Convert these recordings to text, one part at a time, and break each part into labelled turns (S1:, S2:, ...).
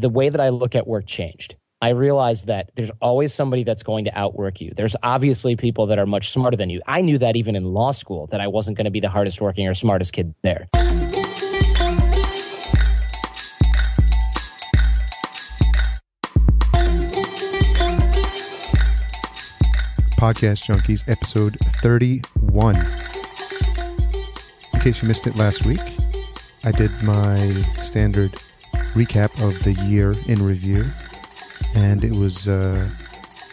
S1: the way that I look at work changed. I realized that there's always somebody that's going to outwork you. There's obviously people that are much smarter than you. I knew that even in law school, that I wasn't going to be the hardest working or smartest kid there.
S2: Podcast Junkies, episode 31. In case you missed it last week, I did my standard recap of the year in review, and it was uh,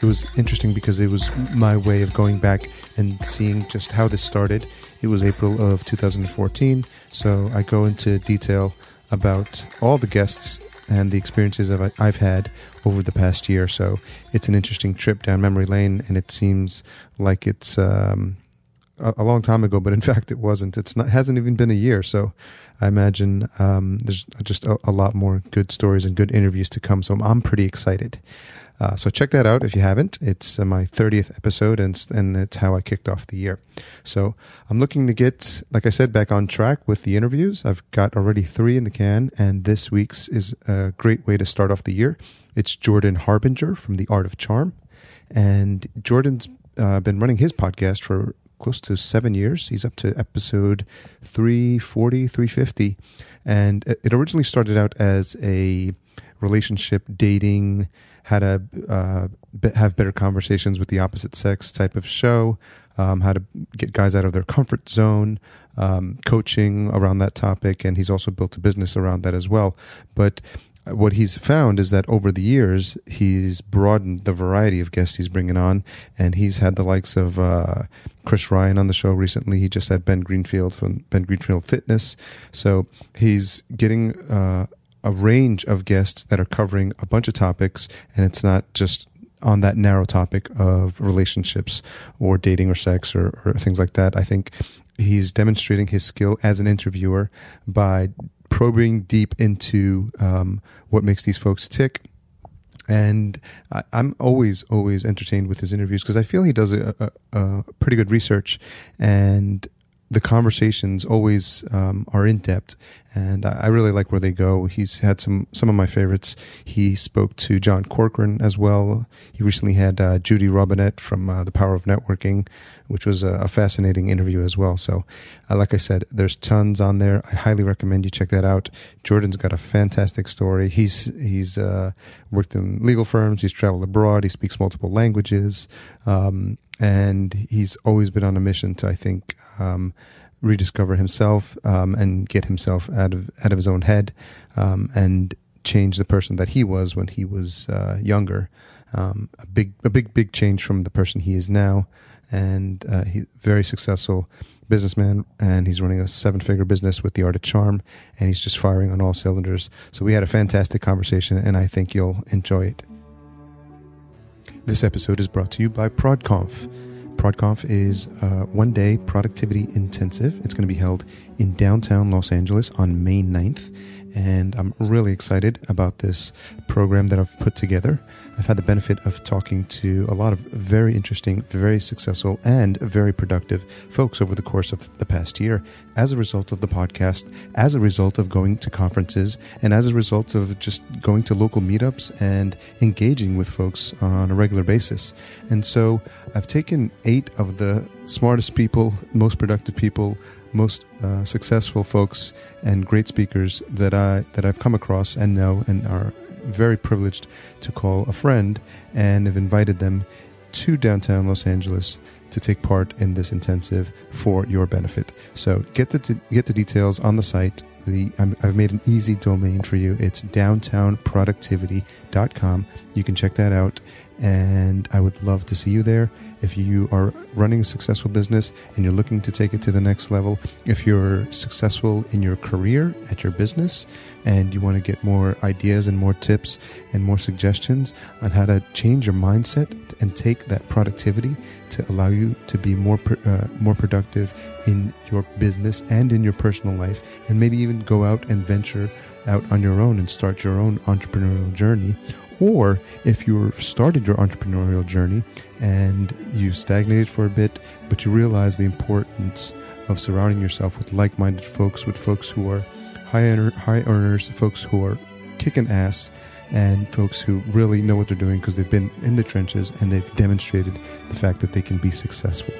S2: it was interesting because it was my way of going back and seeing just how this started. It was April of 2014, so I go into detail about all the guests and the experiences I've had over the past year. So it's an interesting trip down memory lane, and it seems like it's um, a, long time ago, but in fact, it wasn't. It's not hasn't even been a year. So I imagine um, there's just a, a, lot more good stories and good interviews to come. So I'm, I'm pretty excited. Uh, so check that out if you haven't. It's uh, my 30th episode, and and it's how I kicked off the year. So I'm looking to get, like I said, back on track with the interviews. I've got already three in the can, and this week's is a great way to start off the year. It's Jordan Harbinger from The Art of Charm, and Jordan's uh, been running his podcast for close to seven years. He's up to episode 340, 350. And it originally started out as a relationship dating how to uh, have better conversations with the opposite sex type of show, um, how to get guys out of their comfort zone, um, coaching around that topic, and he's also built a business around that as well. But what he's found is that over the years he's broadened the variety of guests he's bringing on, and he's had the likes of uh, Chris Ryan on the show recently. He just had Ben Greenfield from Ben Greenfield Fitness, so he's getting uh, a range of guests that are covering a bunch of topics, and it's not just on that narrow topic of relationships or dating or sex or, or things like that. I think he's demonstrating his skill as an interviewer by probing deep into um, what makes these folks tick. And I, am always, always entertained with his interviews because I feel he does a, a, a pretty good research and the conversations always um, are in depth, and I really like where they go. He's had some some of my favorites. He spoke to John Corcoran as well. He recently had uh, Judy Robinett from uh, The Power of Networking, which was a, a fascinating interview as well. So, uh, like I said, there's tons on there. I highly recommend you check that out. Jordan's got a fantastic story. He's he's uh, worked in legal firms. He's traveled abroad. He speaks multiple languages. Um, and he's always been on a mission to, I think, um, rediscover himself um, and get himself out of out of his own head um, and change the person that he was when he was uh, younger. Um, a big, a big, big change from the person he is now, and uh, he's very successful businessman, and he's running a seven-figure business with the Art of Charm, and he's just firing on all cylinders. So we had a fantastic conversation, and I think you'll enjoy it. This episode is brought to you by ProdConf. ProdConf is a one day productivity intensive. It's going to be held in downtown Los Angeles on May 9th and I'm really excited about this program that I've put together. I've had the benefit of talking to a lot of very interesting, very successful, and very productive folks over the course of the past year as a result of the podcast, as a result of going to conferences, and as a result of just going to local meetups and engaging with folks on a regular basis. And so I've taken eight of the smartest people, most productive people most uh, successful folks and great speakers that I that I've come across and know and are very privileged to call a friend and have invited them to downtown Los Angeles to take part in this intensive for your benefit. So get the get the details on the site. The i have made an easy domain for you. It's downtownproductivity.com. You can check that out and I would love to see you there. If you are running a successful business and you're looking to take it to the next level, if you're successful in your career at your business and you want to get more ideas and more tips and more suggestions on how to change your mindset and take that productivity to allow you to be more uh, more productive in your business and in your personal life and maybe even go out and venture out on your own and start your own entrepreneurial journey or if you've started your entrepreneurial journey and you've stagnated for a bit, but you realize the importance of surrounding yourself with like minded folks, with folks who are high, earner, high earners, folks who are kicking ass and folks who really know what they're doing because they've been in the trenches and they've demonstrated the fact that they can be successful.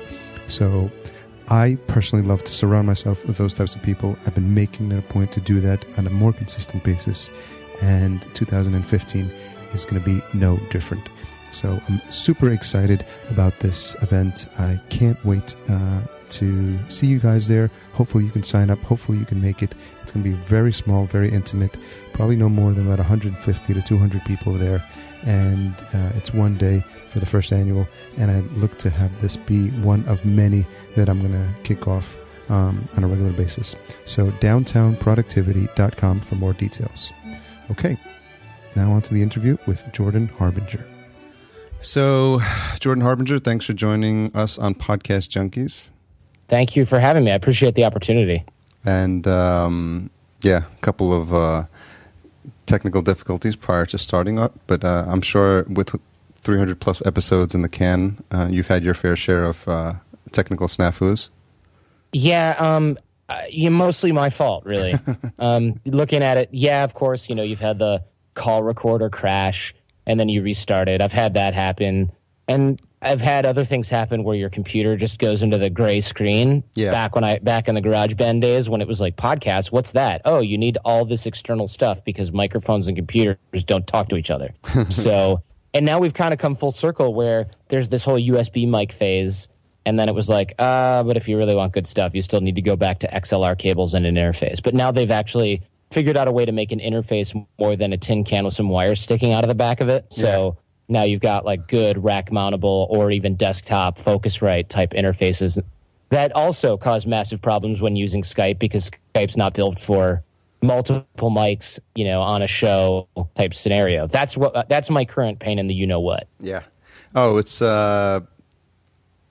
S2: So I personally love to surround myself with those types of people. I've been making it a point to do that on a more consistent basis, and 2015 is going to be no different. So I'm super excited about this event. I can't wait uh, to see you guys there. Hopefully, you can sign up. Hopefully, you can make it. It's going to be very small, very intimate. Probably no more than about 150 to 200 people there. And uh, it's one day for the first annual. And I look to have this be one of many that I'm going to kick off um, on a regular basis. So, downtownproductivity.com for more details. Okay, now on to the interview with Jordan Harbinger. So, Jordan Harbinger, thanks for joining us on Podcast Junkies.
S1: Thank you for having me. I appreciate the opportunity.
S2: And um, yeah, a couple of uh, technical difficulties prior to starting up, but uh, I'm sure with 300 plus episodes in the can, uh, you've had your fair share of uh, technical snafus.
S1: Yeah, um, uh, you mostly my fault, really. um, looking at it, yeah, of course, you know, you've had the call recorder crash and then you restart it. I've had that happen. And I've had other things happen where your computer just goes into the gray screen.
S2: Yeah.
S1: Back when I back in the GarageBand days when it was like podcasts, what's that? Oh, you need all this external stuff because microphones and computers don't talk to each other. so, and now we've kind of come full circle where there's this whole USB mic phase, and then it was like, uh, but if you really want good stuff, you still need to go back to XLR cables and an interface. But now they've actually figured out a way to make an interface more than a tin can with some wires sticking out of the back of it. So now you've got like good rack mountable or even desktop Focusrite type interfaces that also cause massive problems when using Skype because Skype's not built for multiple mics, you know, on a show type scenario. That's what that's my current pain in the you know what.
S2: Yeah. Oh, it's uh,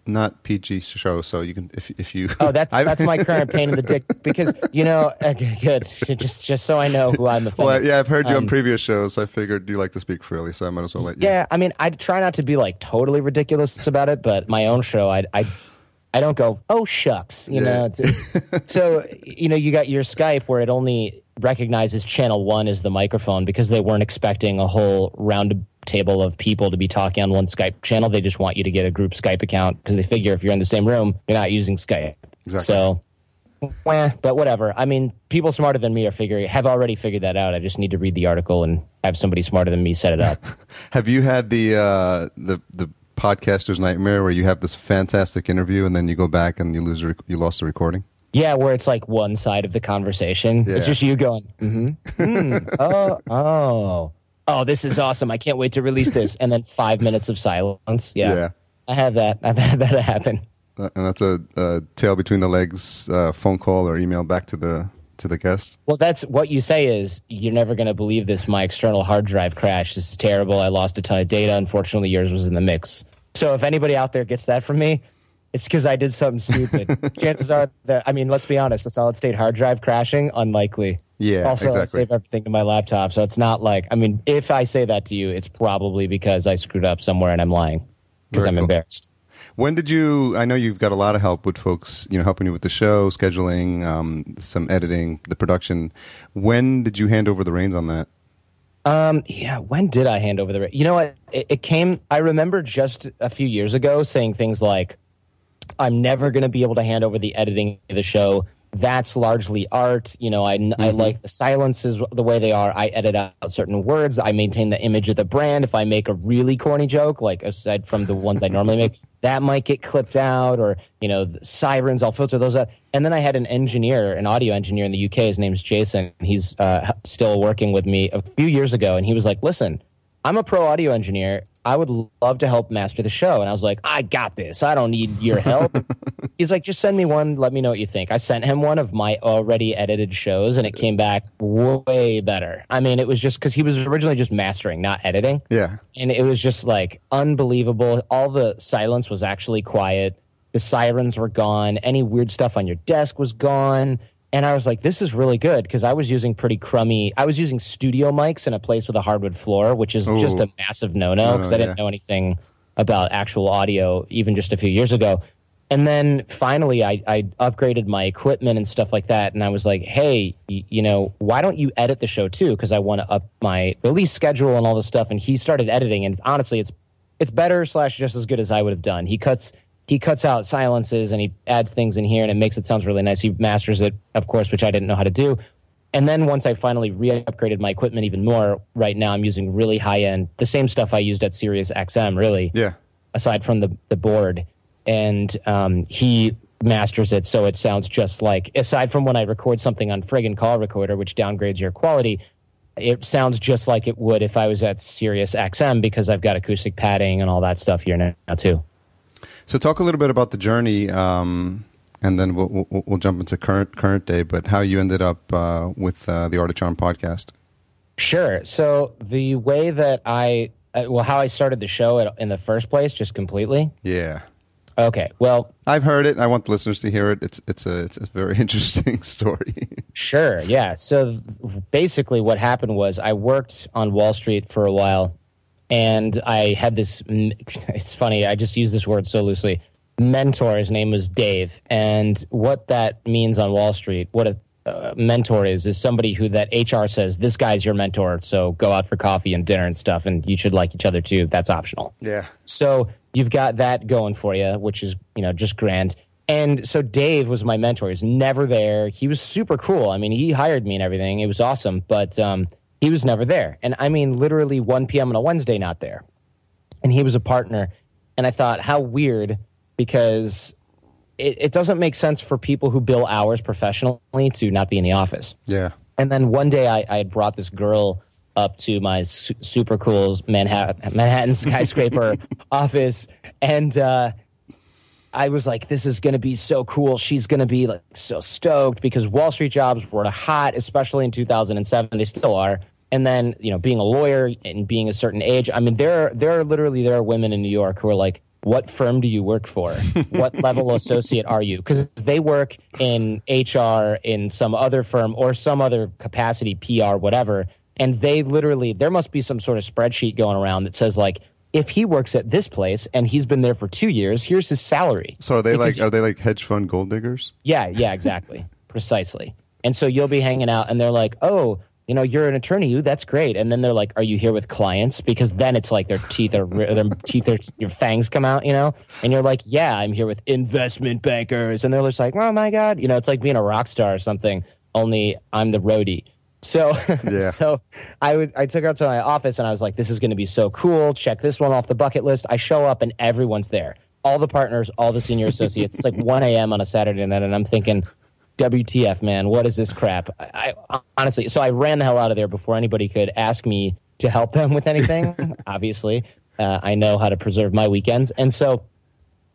S2: not PG show, so you can if if you.
S1: Oh, that's that's my current pain in the dick because you know, okay, good. Just just so I know who I'm offending.
S2: well, yeah, I've heard you on
S1: Um,
S2: previous shows. I figured you like to speak freely, so I might as well let you.
S1: Yeah, I mean, I try not to be like totally ridiculous about it, but my own show, I I, I don't go, oh shucks, you know. It's- so you know, you got your Skype where it only recognizes channel one as the microphone because they weren't expecting a whole round table of people to be talking on one Skype channel. They just want you to get a group Skype account because they figure if you're in the same room, you're not using Skype.
S2: Exactly.
S1: So. Wah, but whatever. I mean, people smarter than me are figuring have already figured that out. I just need to read the article and have somebody smarter than me set it up.
S2: Have you had the uh, the the podcaster's nightmare where you have this fantastic interview and then you go back and you lose rec- you lost the recording?
S1: Yeah, where it's like one side of the conversation.
S2: Yeah.
S1: It's just you going, mm-hmm, mm, oh, oh, oh, this is awesome. I can't wait to release this. And then five minutes of silence. Yeah.
S2: Yeah.
S1: I have that. I've had that happen.
S2: Uh, and that's a, a tail between the legs uh, phone call or email back to the to the guest.
S1: Well, that's what you say is you're never going to believe this. My external hard drive crashed. This is terrible. I lost a ton of data. Unfortunately, yours was in the mix. So if anybody out there gets that from me, it's because I did something stupid. Chances are that, I mean, let's be honest, the solid state hard drive crashing, unlikely.
S2: Yeah,
S1: Also, I
S2: exactly.
S1: save everything to my laptop. So it's not like, I mean, if I say that to you, it's probably because I screwed up somewhere and I'm lying because I'm
S2: cool.
S1: embarrassed.
S2: When did you? I know you've got a lot of help with folks, you know, helping you with the show, scheduling, um, some editing, the production. When did you hand over the reins on that?
S1: Um, yeah, when did I hand over the? You know what? It, it came. I remember just a few years ago saying things like, "I'm never going to be able to hand over the editing of the show. That's largely art. You know, I I
S2: Mm-hmm.
S1: like the silences the way they are. I edit out certain words. I maintain the image of the brand. If I make a really corny joke, like aside from the ones I normally make, that might get clipped out, or you know, the sirens. I'll filter those out. And then I had an engineer, an audio engineer in the UK. His name's Jason. He's uh, still working with me a few years ago, and he was like, "Listen, I'm a pro audio engineer. I would love to help master the show. And I was like, I got this. I don't need your help. He's like, just send me one. Let me know what you think. I sent him one of my already edited shows and it came back way better. I mean, it was just because he was originally just mastering, not editing.
S2: Yeah,
S1: And it was just like unbelievable. All the silence was actually quiet. The sirens were gone. Any weird stuff on your desk was gone. And I was like, this is really good because I was using pretty crummy. I was using studio mics in a place with a hardwood floor, which is just a massive no no because I
S2: Oh,
S1: didn't
S2: yeah.
S1: know anything about actual audio even just a few years ago. And then finally, I, I upgraded my equipment and stuff like that. And I was like, hey, y- you know, why don't you edit the show too? Because I want to up my release schedule and all this stuff. And he started editing, and honestly, it's it's better slash just as good as I would have done. He cuts he cuts out silences and he adds things in here, and it makes it sounds really nice. He masters it, of course, which I didn't know how to do. And then once I finally re-upgraded my equipment even more, right now I'm using really high end, the same stuff I used at Sirius XM, really
S2: Yeah.
S1: aside from the the board, and um, he masters it so it sounds just like. Aside from when I record something on friggin' call recorder, which downgrades your quality, it sounds just like it would if I was at Sirius XM because I've got acoustic padding and all that stuff here now too.
S2: So talk a little bit about the journey, um, and then we'll, we'll, we'll jump into current current day. But how you ended up uh, with uh, the Art of Charm podcast?
S1: Sure. So the way that I, uh, well, how I started the show in the first place, just completely.
S2: Yeah,
S1: Okay. Well,
S2: I've heard it. I want the listeners to hear it. It's it's a it's a very interesting story.
S1: Sure. Yeah. So th- basically, what happened was I worked on Wall Street for a while, and I had this. It's funny. I just use this word so loosely. Mentor. His name was Dave, and what that means on Wall Street, what a uh, mentor is, is somebody who that HR says this guy's your mentor. So go out for coffee and dinner and stuff, and you should like each other too. That's optional.
S2: yeah.
S1: So you've got that going for you, which is, you know, just grand. And so Dave was my mentor. He's never there. He was super cool. I mean, he hired me and everything. It was awesome, but um, he was never there. And I mean, literally 1 p.m. on a Wednesday, not there. And he was a partner. And I thought, how weird, because it, it doesn't make sense for people who bill hours professionally to not be in the office.
S2: Yeah.
S1: And then one day I, I had brought this girl up to my su- super cool Manhattan, Manhattan skyscraper office. And uh, I was like, this is going to be so cool. She's going to be like so stoked because Wall Street jobs were hot, especially in 2007. They still are. And then, you know, being a lawyer and being a certain age, I mean, there, there are literally, there are women in New York who are like, what firm do you work for? what level associate are you? Because they work in HR in some other firm or some other capacity, PR, whatever. And they literally, there must be some sort of spreadsheet going around that says, like, if he works at this place and he's been there for two years, here's his salary.
S2: So are they
S1: Because
S2: like are they like hedge fund gold diggers?
S1: yeah, yeah, exactly. Precisely. And so you'll be hanging out and they're like, oh, you know, you're an attorney, you, that's great. And then they're like, are you here with clients? Because then it's like their teeth are, their teeth are, your fangs come out, you know? And you're like, yeah, I'm here with investment bankers. And they're just like, oh my God. You know, it's like being a rock star or something, only I'm the roadie. So,
S2: Yeah.
S1: so I I took her up to my office and I was like, this is going to be so cool. Check this one off the bucket list. I show up and everyone's there. All the partners, all the senior associates. It's like 1 a.m. on a Saturday night. And I'm thinking, WTF, man, what is this crap? I, I honestly, so I ran the hell out of there before anybody could ask me to help them with anything. Obviously, uh, I know how to preserve my weekends. And so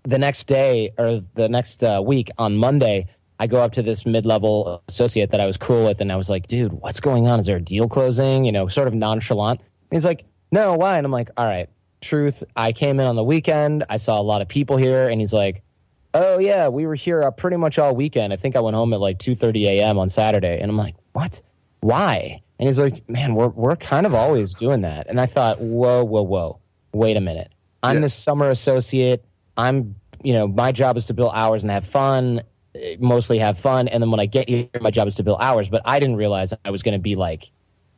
S1: the next day or the next uh, week on Monday, I go up to this mid level associate that I was cool with, and I was like, dude, what's going on? Is there a deal closing? You know, sort of nonchalant. And he's like, no, why? And I'm like, all right, truth. I came in on the weekend. I saw a lot of people here. And he's like, oh, yeah, we were here uh, pretty much all weekend. I think I went home at like 2.30 a.m. on Saturday. And I'm like, what? Why? And he's like, man, we're, we're kind of always doing that. And I thought, whoa, whoa, whoa, wait a minute. I'm
S2: Yeah.
S1: this summer associate. I'm, you know, my job is to bill hours and have fun, mostly have fun. And then when I get here, my job is to bill hours. But I didn't realize I was going to be like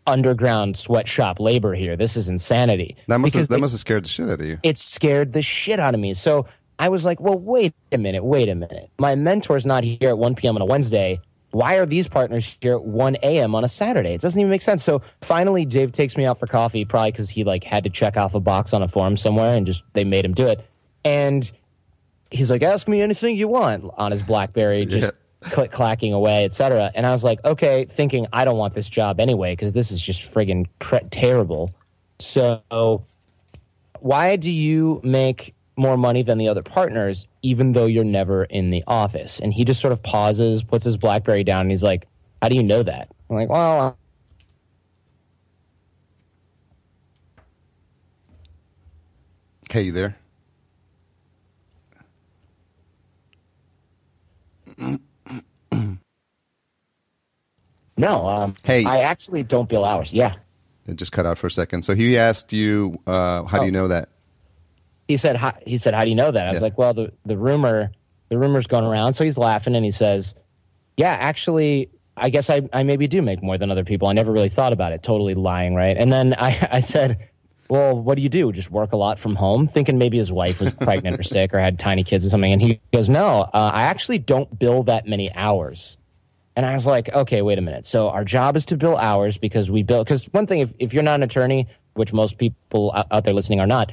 S1: underground sweatshop labor here. This is insanity.
S2: That must have, that
S1: they-
S2: must have scared the shit out of you.
S1: it scared the shit out of me. So I was like, well, wait a minute, wait a minute. My mentor's not here at 1 p.m. on a Wednesday. Why are these partners here at 1 a.m. on a Saturday? It doesn't even make sense. So finally, Dave takes me out for coffee, probably because he like had to check off a box on a form somewhere, and just they made him do it. And he's like, "Ask me anything you want" on his BlackBerry, just click clacking away, etc. And I was like, "Okay," thinking I don't want this job anyway because this is just friggin' cre- terrible. So why do you make more money than the other partners even though you're never in the office and he just sort of pauses puts his blackberry down and he's like how do you know that i'm like well
S2: Okay, you there?
S1: No um
S2: Hey.
S1: i actually don't bill hours yeah
S2: It just cut out for a second. So he asked you, uh, how do you
S1: Oh.
S2: know that?
S1: he said how, he said how do you know that i was like well the the rumor the rumor's going around. So he's laughing and he says, Yeah, actually, I guess I, I maybe do make more than other people. I never really thought about it. Totally lying, right? And then I, I said, Well, what do you do? Just work a lot from home? Thinking maybe his wife was pregnant or sick or had tiny kids or something. And he goes, No, uh, I actually don't bill that many hours. And I was like, okay, wait a minute. So our job is to bill hours because we bill. Because one thing, if, if you're not an attorney, which most people out, out there listening are not,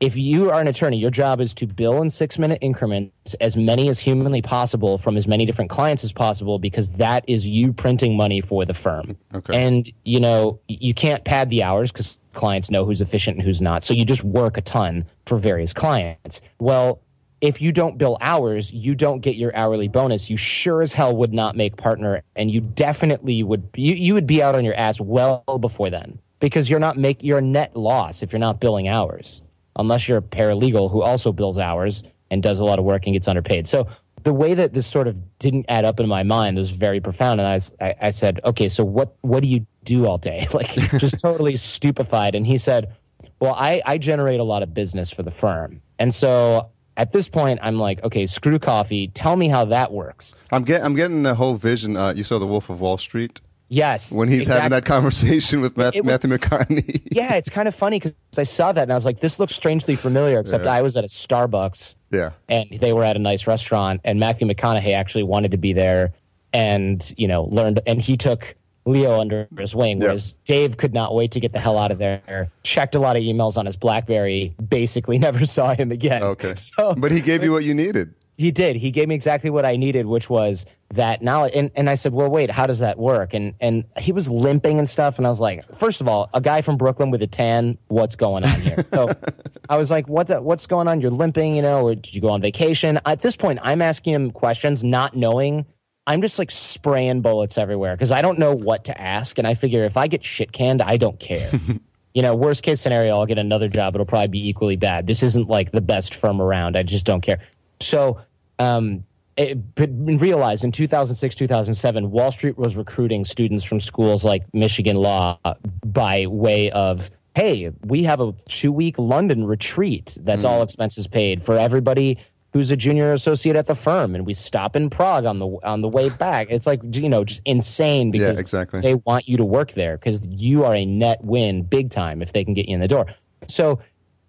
S1: if you are an attorney, your job is to bill in six minute increments as many as humanly possible from as many different clients as possible because that is you printing money for the firm.
S2: Okay.
S1: And, you know, you can't pad the hours because clients know who's efficient and who's not. So you just work a ton for various clients. Well, if you don't bill hours, you don't get your hourly bonus. You sure as hell would not make partner, and you definitely would. You, you would be out on your ass well before then because you're not make you're a net loss if you're not billing hours, unless you're a paralegal who also bills hours and does a lot of work and gets underpaid. So the way that this sort of didn't add up in my mind was very profound, and I I, I said, okay, so what what do you do all day? Like just totally stupefied. And he said, well, I, I generate a lot of business for the firm, and so at this point, I'm like, okay, screw coffee. Tell me how that works.
S2: I'm getting I'm getting the whole vision. Uh, you saw the Wolf of Wall Street
S1: Yes.
S2: when he's having that conversation with
S1: It was-
S2: Matthew McCartney.
S1: Yeah, it's kind of funny because I saw that and I was like, this looks strangely familiar, except I was at a Starbucks
S2: yeah.
S1: and they were at a nice restaurant and Matthew McConaughey actually wanted to be there and, you know, learned, and he took Leo under his wing,
S2: Yeah.
S1: whereas Dave could not wait to get the hell out of there, checked a lot of emails on his Blackberry, basically never saw him again.
S2: Okay.
S1: So,
S2: but he gave you what you needed.
S1: He did. He gave me exactly what I needed, which was that knowledge. And, and I said, well, wait, how does that work? And, and he was limping and stuff. And I was like, first of all, a guy from Brooklyn with a tan, what's going on here? So I was like, what the, what's going on? You're limping, you know, or did you go on vacation? At this point, I'm asking him questions, not knowing. I'm just like spraying bullets everywhere because I don't know what to ask. And I figure if I get shit canned, I don't care. you know, worst case scenario, I'll get another job. It'll probably be equally bad. This isn't like the best firm around. I just don't care. So, um, it, but realize in 2006, 2007, Wall Street was recruiting students from schools like Michigan Law by way of, hey, we have a two week London retreat that's all expenses paid for everybody who's a junior associate at the firm, and we stop in Prague on the on the way back. It's like you know just insane because
S2: exactly.
S1: they want you to work there because you are a net win big time if they can get you in the door. So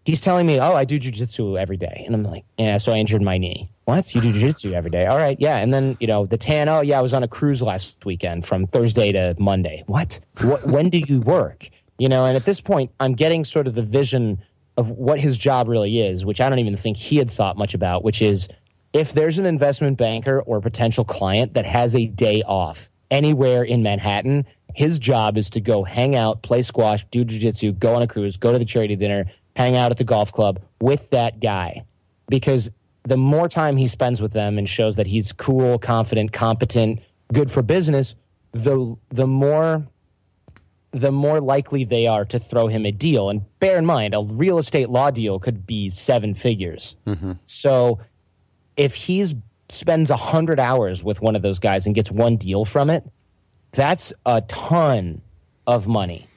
S1: he's telling me, "Oh, I do jujitsu every day," and I'm like, "Yeah." So I injured my knee. What? You do jujitsu every day? All right, yeah. And then you know the tan. Oh, yeah. I was on a cruise last weekend from Thursday to Monday. What? What? when do you work? You know. And at this point, I'm getting sort of the vision of what his job really is, which I don't even think he had thought much about. Which is, if there's an investment banker or potential client that has a day off anywhere in Manhattan, his job is to go hang out, play squash, do jujitsu, go on a cruise, go to the charity dinner, hang out at the golf club with that guy. Because the more time he spends with them and shows that he's cool, confident, competent, good for business, the the more the more likely they are to throw him a deal. And bear in mind, a real estate law deal could be seven figures. Mm-hmm. So if he's spends 100 hours with one of those guys and gets one deal from it, that's a ton of money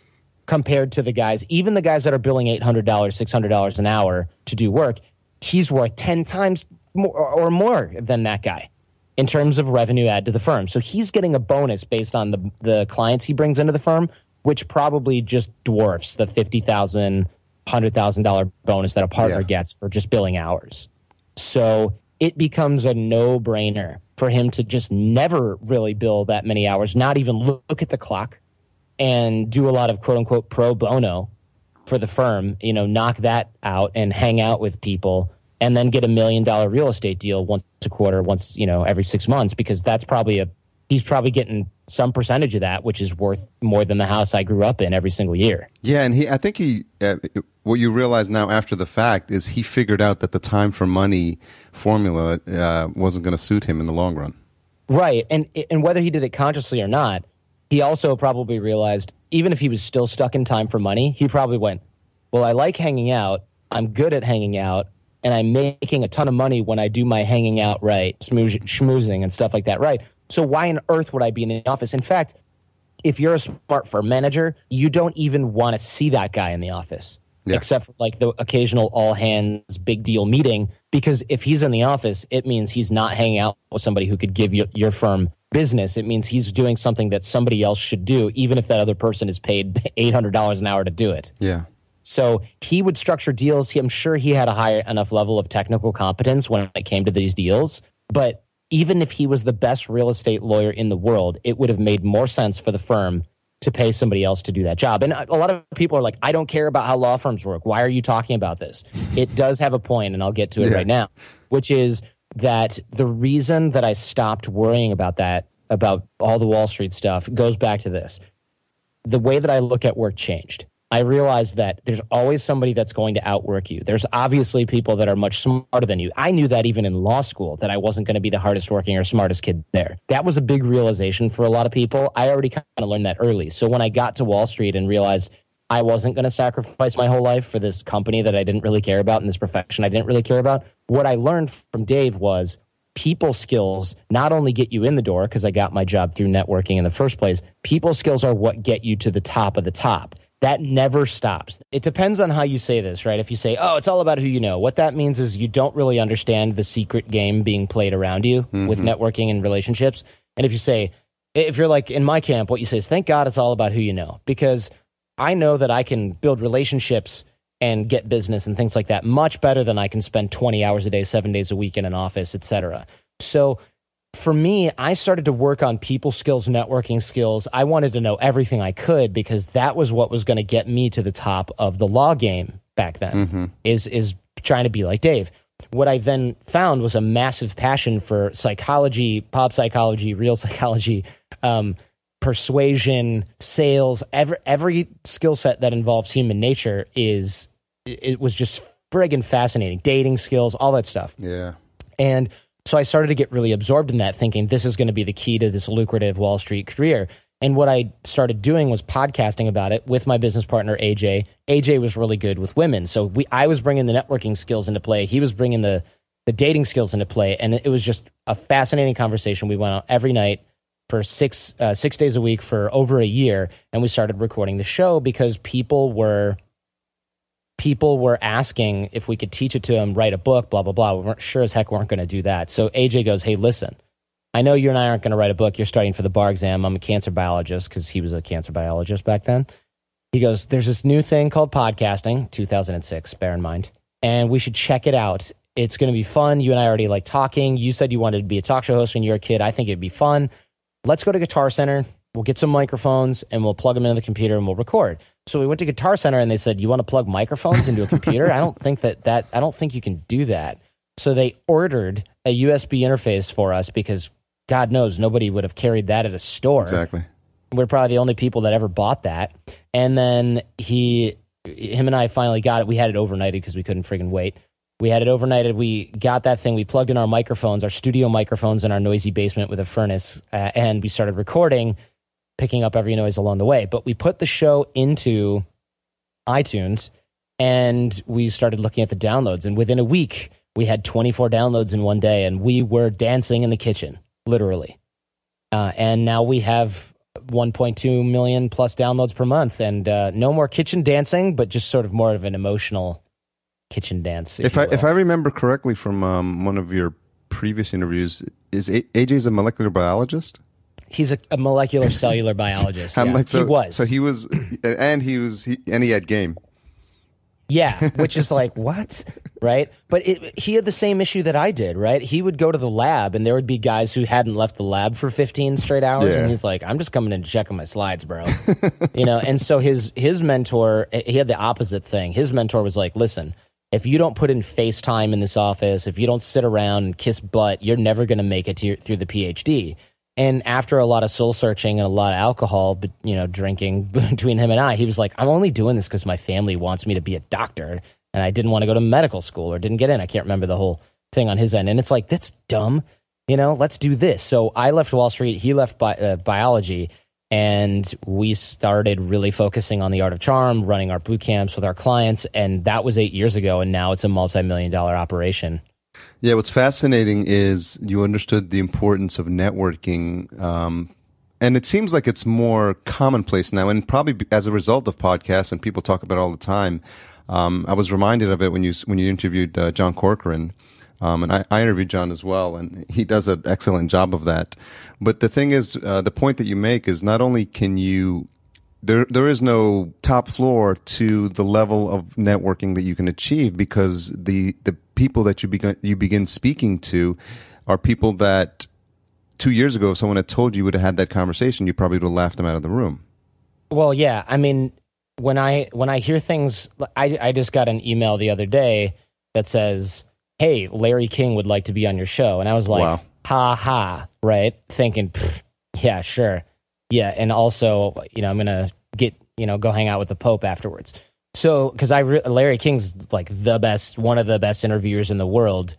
S1: compared to the guys, even the guys that are billing $800, $600 an hour to do work. He's worth 10 times more or more than that guy in terms of revenue add to the firm. So he's getting a bonus based on the, the clients he brings into the firm, which probably just dwarfs the $50,000, $100,000 bonus that a partner
S2: Yeah.
S1: gets for just billing hours. So it becomes a no brainer for him to just never really bill that many hours, not even look at the clock and do a lot of quote unquote pro bono for the firm, you know, knock that out and hang out with people and then get a million dollar real estate deal once a quarter, once, you know, every six months, because that's probably a, he's probably getting some percentage of that, which is worth more than the house I grew up in every single year.
S2: Yeah, and he, I think he, uh, what you realize now after the fact is he figured out that the time for money formula uh, wasn't going to suit him in the long run.
S1: Right. And and whether he did it consciously or not, he also probably realized even if he was still stuck in time for money, he probably went, "Well, I like hanging out. I'm good at hanging out, and I'm making a ton of money when I do my hanging out right, schmoozing and stuff like that right. So why on earth would I be in the office? In fact, if you're a smart firm manager, you don't even want to see that guy in the office
S2: Yeah.
S1: except for like the occasional all hands big deal meeting. Because if he's in the office, it means he's not hanging out with somebody who could give you, your firm business. It means he's doing something that somebody else should do, even if that other person is paid $800 an hour to do it.
S2: Yeah.
S1: So he would structure deals. He, I'm sure he had a high enough level of technical competence when it came to these deals. But even if he was the best real estate lawyer in the world, it would have made more sense for the firm to pay somebody else to do that job. And a lot of people are like, I don't care about how law firms work. Why are you talking about this? It does have a point, and I'll get to it
S2: Yeah.
S1: right now, which is that the reason that I stopped worrying about that, about all the Wall Street stuff, goes back to this the way that I look at work changed. I realized that there's always somebody that's going to outwork you. There's obviously people that are much smarter than you. I knew that even in law school that I wasn't going to be the hardest working or smartest kid there. That was a big realization for a lot of people. I already kind of learned that early. So when I got to Wall Street and realized I wasn't going to sacrifice my whole life for this company that I didn't really care about and this profession I didn't really care about, what I learned from Dave was people skills not only get you in the door because I got my job through networking in the first place, people skills are what get you to the top of the top. That never stops. It depends on how you say this, right? If you say, oh, it's all about who you know, what that means is you don't really understand the secret game being played around you mm-hmm. with networking and relationships. And if you say, if you're like in my camp, what you say is, thank God it's all about who you know, because I know that I can build relationships and get business and things like that much better than I can spend 20 hours a day, seven days a week in an office, et cetera. So for me, I started to work on people skills, networking skills. I wanted to know everything I could because that was what was going to get me to the top of the law game back then. Is is trying to be like Dave. What I then found was a massive passion for psychology, pop psychology, real psychology, um, persuasion, sales. Every every skill set that involves human nature is it was just friggin' fascinating. Dating skills, all that stuff.
S2: Yeah.
S1: And so I started to get really absorbed in that, thinking this is going to be the key to this lucrative Wall Street career. And what I started doing was podcasting about it with my business partner AJ. AJ was really good with women, so we I was bringing the networking skills into play. He was bringing the the dating skills into play, and it was just a fascinating conversation. We went out every night for six uh, six days a week for over a year, and we started recording the show because people were people were asking if we could teach it to them, write a book, blah, blah, blah. We weren't sure as heck weren't going to do that. So AJ goes, Hey, listen, I know you and I aren't going to write a book. You're studying for the bar exam. I'm a cancer biologist because he was a cancer biologist back then. He goes, There's this new thing called podcasting, 2006, bear in mind, and we should check it out. It's going to be fun. You and I already like talking. You said you wanted to be a talk show host when you were a kid. I think it'd be fun. Let's go to Guitar Center. We'll get some microphones and we'll plug them into the computer and we'll record. So we went to Guitar Center and they said, "You want to plug microphones into a computer?" I don't think that that I don't think you can do that. So they ordered a USB interface for us because God knows nobody would have carried that at a store.
S2: Exactly.
S1: We're probably the only people that ever bought that. And then he, him and I finally got it. We had it overnighted because we couldn't friggin' wait. We had it overnighted. We got that thing. We plugged in our microphones, our studio microphones in our noisy basement with a furnace, uh, and we started recording, picking up every noise along the way. But we put the show into iTunes and we started looking at the downloads. And within a week, we had 24 downloads in one day, and we were dancing in the kitchen, literally. Uh, and now we have 1.2 million plus downloads per month, and uh, no more kitchen dancing, but just sort of more of an emotional kitchen dance. If,
S2: If I if. I remember correctly from um, one of your previous interviews, is a- AJ's a molecular biologist?
S1: He's a, a molecular cellular biologist. Yeah.
S2: like, so,
S1: he was.
S2: So he was, and he was, he, and he had game.
S1: Yeah, which is like what, right? But it, he had the same issue that I did, right? He would go to the lab, and there would be guys who hadn't left the lab for 15 straight hours,
S2: Yeah.
S1: and he's like, "I'm just coming in to check on my slides, bro," you know. And so his his mentor, he had the opposite thing. His mentor was like, "Listen." If you don't put in FaceTime in this office, if you don't sit around and kiss butt, you're never going to make it to your, through the PhD. And after a lot of soul searching and a lot of alcohol, you know, drinking between him and I, he was like, "I'm only doing this because my family wants me to be a doctor, and I didn't want to go to medical school or didn't get in. I can't remember the whole thing on his end." And it's like, that's dumb. You know, let's do this. So I left Wall Street. He left bi- uh, biology, and we started really focusing on the art of charm, running our boot camps with our clients, and that was eight years ago. And now it's a multi-million dollar operation.
S2: Yeah, what's fascinating is you understood the importance of networking, um, and it seems like it's more commonplace now, and probably as a result of podcasts and people talk about it all the time. Um, I was reminded of it when you when you interviewed uh, John Corcoran, um, and I, I, interviewed John as well, and he does an excellent job of that. But the thing is, uh, the point that you make is not only can you there there is no top floor to the level of networking that you can achieve because the the people that you begin you begin speaking to are people that two years ago, if someone had told you, you would have had that conversation, you probably would have laughed them out of the room.
S1: Well, yeah. I mean, when I when I hear things, I I just got an email the other day that says, "Hey, Larry King would like to be on your show," and I was like, wow. "Ha ha!" Right? Thinking, yeah, sure, yeah, and also, you know, I'm gonna get you know go hang out with the Pope afterwards. So, because I re- Larry King's like the best, one of the best interviewers in the world,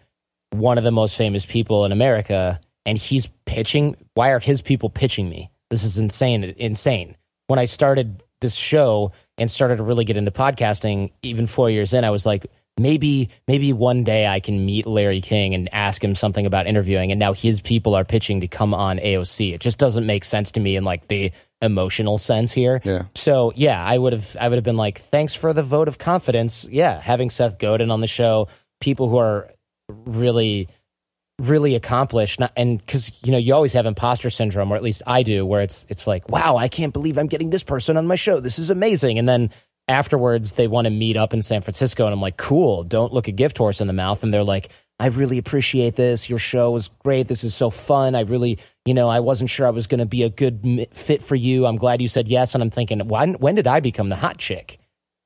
S1: one of the most famous people in America and he's pitching. Why are his people pitching me? This is insane. Insane. When I started this show and started to really get into podcasting, even four years in, I was like, maybe, maybe one day I can meet Larry King and ask him something about interviewing. And now his people are pitching to come on AOC. It just doesn't make sense to me in like the emotional sense here.
S2: Yeah.
S1: So yeah, I would have, I would have been like, thanks for the vote of confidence. Yeah, having Seth Godin on the show, people who are really really accomplished and because you know you always have imposter syndrome or at least i do where it's it's like wow i can't believe i'm getting this person on my show this is amazing and then afterwards they want to meet up in san francisco and i'm like cool don't look a gift horse in the mouth. And they're like i really appreciate this. Your show was great. This is so fun. I really you know i wasn't sure i was going to be a good fit for you. I'm glad you said yes. And i'm thinking when, when did i become the hot chick?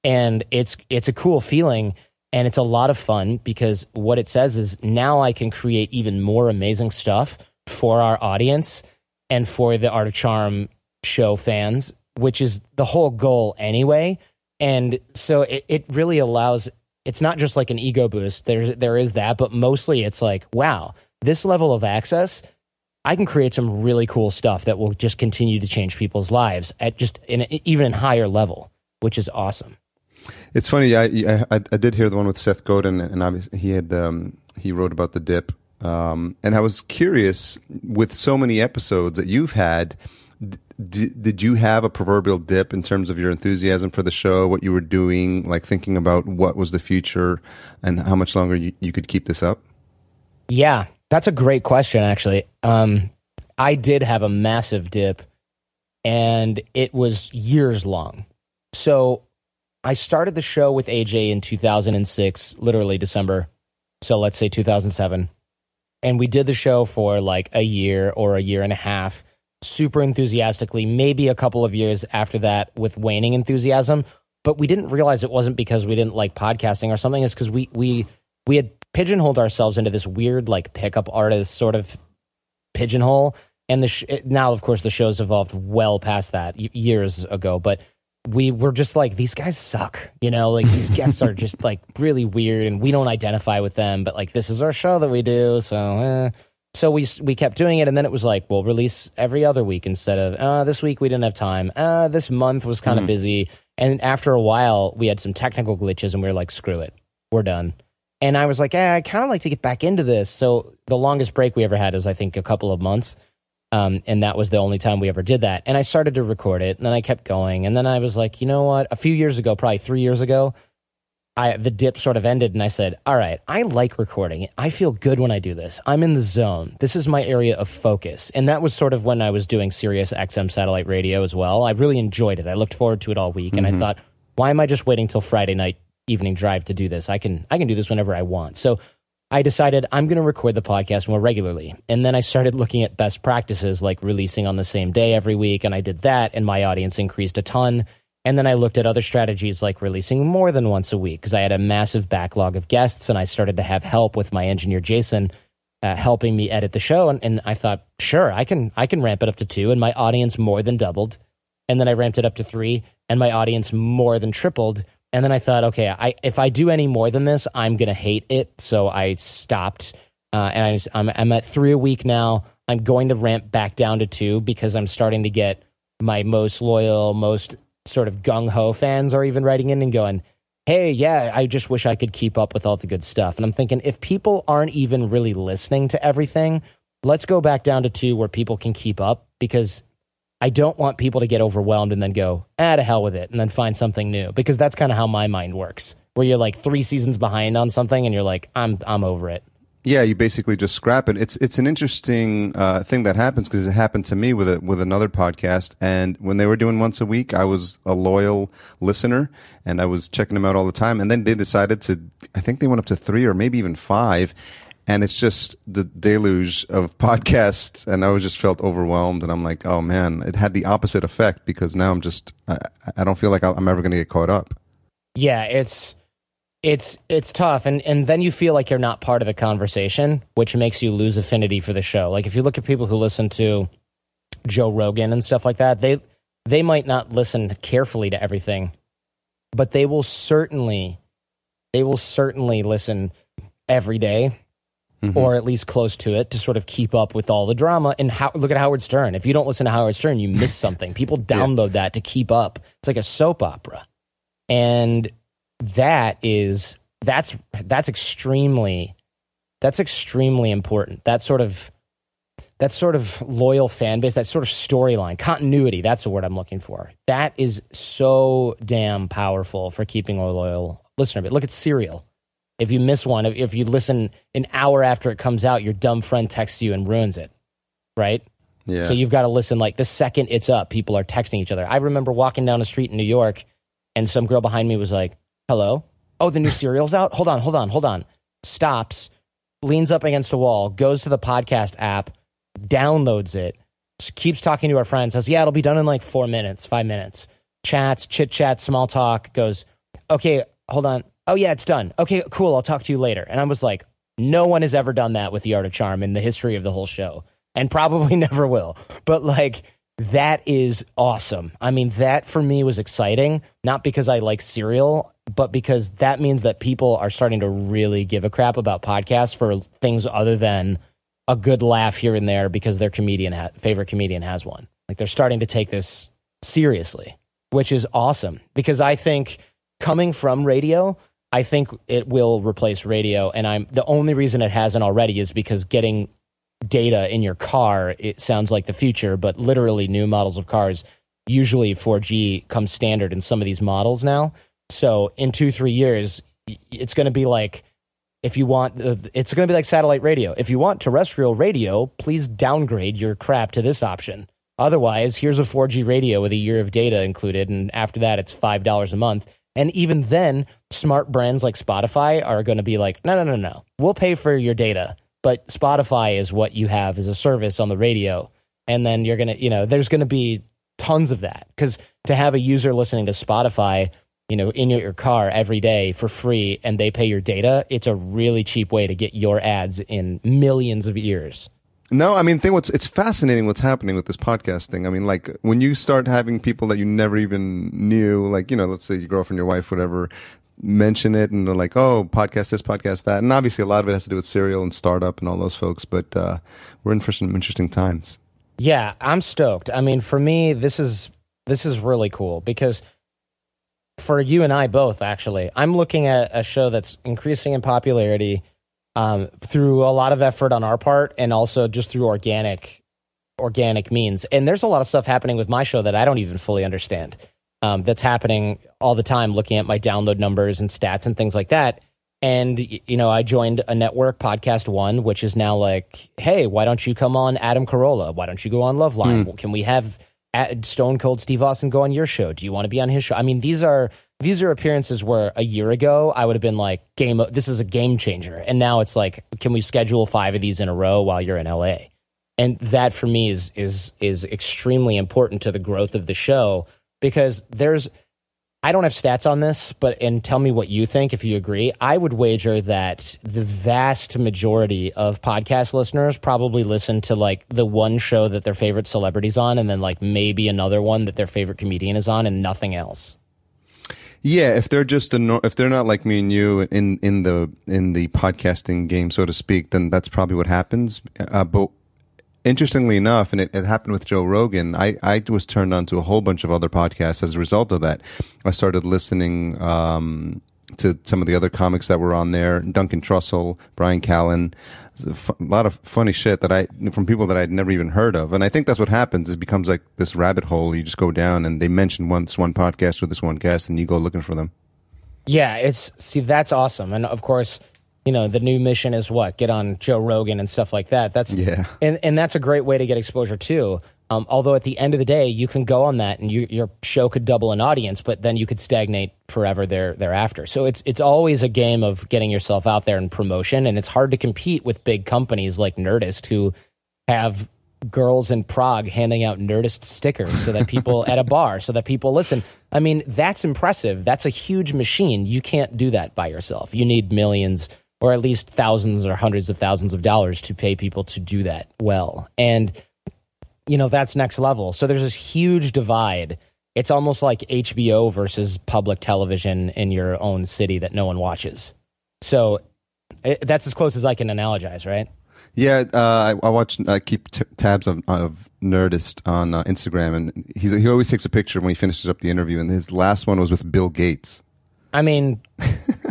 S1: And it's it's a cool feeling and it's a lot of fun because what it says is now I can create even more amazing stuff for our audience and for the Art of Charm show fans, which is the whole goal anyway. And so it, it really allows it's not just like an ego boost. There's there is that, but mostly it's like, wow, this level of access, I can create some really cool stuff that will just continue to change people's lives at just in even higher level, which is awesome.
S2: It's funny. I, I, I did hear the one with Seth Godin, and obviously he had um, he wrote about the dip. Um, and I was curious with so many episodes that you've had. Did you have a proverbial dip in terms of your enthusiasm for the show, what you were doing, like thinking about what was the future and how much longer you, you could keep this up?
S1: Yeah, that's a great question, actually. Um, I did have a massive dip, and it was years long. So I started the show with AJ in 2006, literally December. So let's say 2007. And we did the show for like a year or a year and a half, super enthusiastically, maybe a couple of years after that with waning enthusiasm. But we didn't realize it wasn't because we didn't like podcasting or something. It's because we, we, we had pigeonholed ourselves into this weird, like pickup artist sort of pigeonhole. And the sh- now, of course, the show's evolved well past that years ago. But we were just like these guys suck you know like these guests are just like really weird and we don't identify with them but like this is our show that we do so eh. So we we kept doing it and then it was like we'll release every other week instead of uh, this week we didn't have time uh, this month was kind of mm. busy and after a while we had some technical glitches and we were like screw it we're done and i was like eh, i kind of like to get back into this so the longest break we ever had is i think a couple of months um, and that was the only time we ever did that. And I started to record it, and then I kept going. And then I was like, you know what? A few years ago, probably three years ago, I, the dip sort of ended, and I said, all right, I like recording. I feel good when I do this. I'm in the zone. This is my area of focus. And that was sort of when I was doing Sirius XM satellite radio as well. I really enjoyed it. I looked forward to it all week, mm-hmm. and I mm-hmm. thought, why am I just waiting till Friday night evening drive to do this? I can I can do this whenever I want. So I decided I'm going to record the podcast more regularly. And then I started looking at best practices like releasing on the same day every week. And I did that, and my audience increased a ton. And then I looked at other strategies like releasing more than once a week because I had a massive backlog of guests and I started to have help with my engineer, Jason. Uh, helping me edit the show and, and i thought sure i can i can ramp it up to two and my audience more than doubled and then i ramped it up to three and my audience more than tripled and then I thought, okay, I, if I do any more than this, I'm going to hate it. So I stopped. Uh, and I just, I'm, I'm at three a week now. I'm going to ramp back down to two because I'm starting to get my most loyal, most sort of gung ho fans are even writing in and going, hey, yeah, I just wish I could keep up with all the good stuff. And I'm thinking, if people aren't even really listening to everything, let's go back down to two where people can keep up because I don't want people to get overwhelmed and then go, ah, to hell with it, and then find something new because that's kind of how my mind works. Where you're like three seasons behind on something and you're like, I'm I'm over it.
S2: Yeah, you basically just scrap it. It's it's an interesting uh, thing that happens because it happened to me with a, with another podcast, and when they were doing once a week, I was a loyal listener and I was checking them out all the time. And then they decided to, I think they went up to three or maybe even five, and it's just the deluge of podcasts and i was just felt overwhelmed and i'm like oh man it had the opposite effect because now i'm just i, I don't feel like i'm ever going to get caught up
S1: yeah it's it's it's tough and and then you feel like you're not part of the conversation which makes you lose affinity for the show like if you look at people who listen to joe rogan and stuff like that they they might not listen carefully to everything but they will certainly they will certainly listen every day mm-hmm. or at least close to it to sort of keep up with all the drama. And how, look at Howard Stern. If you don't listen to Howard Stern, you miss something. People download yeah. that to keep up. It's like a soap opera. And that is that's that's extremely that's extremely important. That sort of that sort of loyal fan base, that sort of storyline, continuity, that's the word I'm looking for. That is so damn powerful for keeping a loyal listener. But look at Serial. If you miss one, if you listen an hour after it comes out, your dumb friend texts you and ruins it, right? Yeah. So you've got to listen like the second it's up, people are texting each other. I remember walking down the street in New York and some girl behind me was like, hello? Oh, the new Serial's out? Hold on, hold on, hold on. Stops, leans up against a wall, goes to the podcast app, downloads it, keeps talking to our friend, says, yeah, it'll be done in like four minutes, five minutes. Chats, chit chat, small talk, goes, okay, hold on oh yeah, it's done. Okay, cool. I'll talk to you later. And I was like, no one has ever done that with the art of charm in the history of the whole show, and probably never will. But like that is awesome. I mean, that for me was exciting, not because I like Serial, but because that means that people are starting to really give a crap about podcasts for things other than a good laugh here and there because their comedian ha- favorite comedian has one. Like they're starting to take this seriously, which is awesome because I think coming from radio, I think it will replace radio, and I'm the only reason it hasn't already is because getting data in your car it sounds like the future, but literally new models of cars usually 4G comes standard in some of these models now. So in two three years, it's going to be like if you want uh, it's going to be like satellite radio. If you want terrestrial radio, please downgrade your crap to this option. Otherwise, here's a 4G radio with a year of data included, and after that, it's five dollars a month. And even then, smart brands like Spotify are going to be like, no, no, no, no. We'll pay for your data, but Spotify is what you have as a service on the radio. And then you're going to, you know, there's going to be tons of that because to have a user listening to Spotify, you know, in your car every day for free and they pay your data, it's a really cheap way to get your ads in millions of ears.
S2: No, I mean, think what's it's fascinating what's happening with this podcast thing. I mean, like when you start having people that you never even knew, like you know, let's say your girlfriend, your wife, whatever, mention it, and they're like, "Oh, podcast this, podcast that," and obviously a lot of it has to do with Serial and startup and all those folks. But uh, we're in for some interesting times.
S1: Yeah, I'm stoked. I mean, for me, this is this is really cool because for you and I both, actually, I'm looking at a show that's increasing in popularity um, through a lot of effort on our part and also just through organic organic means. And there's a lot of stuff happening with my show that I don't even fully understand. Um, that's happening all the time, looking at my download numbers and stats and things like that. And you know, I joined a network, Podcast One, which is now like, hey, why don't you come on Adam Carolla? Why don't you go on Loveline? Mm. Can we have Stone Cold Steve Austin go on your show? Do you want to be on his show? I mean, these are these are appearances where a year ago I would have been like, game, this is a game changer. And now it's like, can we schedule five of these in a row while you're in LA? And that for me is, is, is extremely important to the growth of the show because there's, I don't have stats on this, but and tell me what you think if you agree. I would wager that the vast majority of podcast listeners probably listen to like the one show that their favorite celebrity's on and then like maybe another one that their favorite comedian is on and nothing else.
S2: Yeah, if they're just a if they're not like me and you in in the in the podcasting game, so to speak, then that's probably what happens. Uh, but interestingly enough, and it, it, happened with Joe Rogan, I I was turned on to a whole bunch of other podcasts as a result of that. I started listening. Um, to some of the other comics that were on there. Duncan Trussell, Bryan Callen, a, lot of funny shit that I from people that I'd never even heard of. And I think that's what happens. It becomes like this rabbit hole. You just go down, and they mention once one podcast or this one guest, and you go looking for them.
S1: Yeah, it's see that's awesome, and of course, you know the new mission is what get on Joe Rogan and stuff like that. That's
S2: Yeah.
S1: and and that's a great way to get exposure too. Um, although at the end of the day, you can go on that and you, your show could double an audience, but then you could stagnate forever there thereafter. So it's it's always a game of getting yourself out there and promotion, and it's hard to compete with big companies like Nerdist who have girls in Prague handing out Nerdist stickers so that people at a bar so that people listen. I mean, that's impressive. That's a huge machine. You can't do that by yourself. You need millions or at least thousands or hundreds of thousands of dollars to pay people to do that well. And you know, that's next level. So there's this huge divide. It's almost like HBO versus public television in your own city that no one watches. So it, that's as close as I can analogize, right?
S2: Yeah, uh, I, I watch. I keep t- tabs of, of Nerdist on uh, Instagram, and he's, he always takes a picture when he finishes up the interview. And his last one was with Bill Gates.
S1: I mean,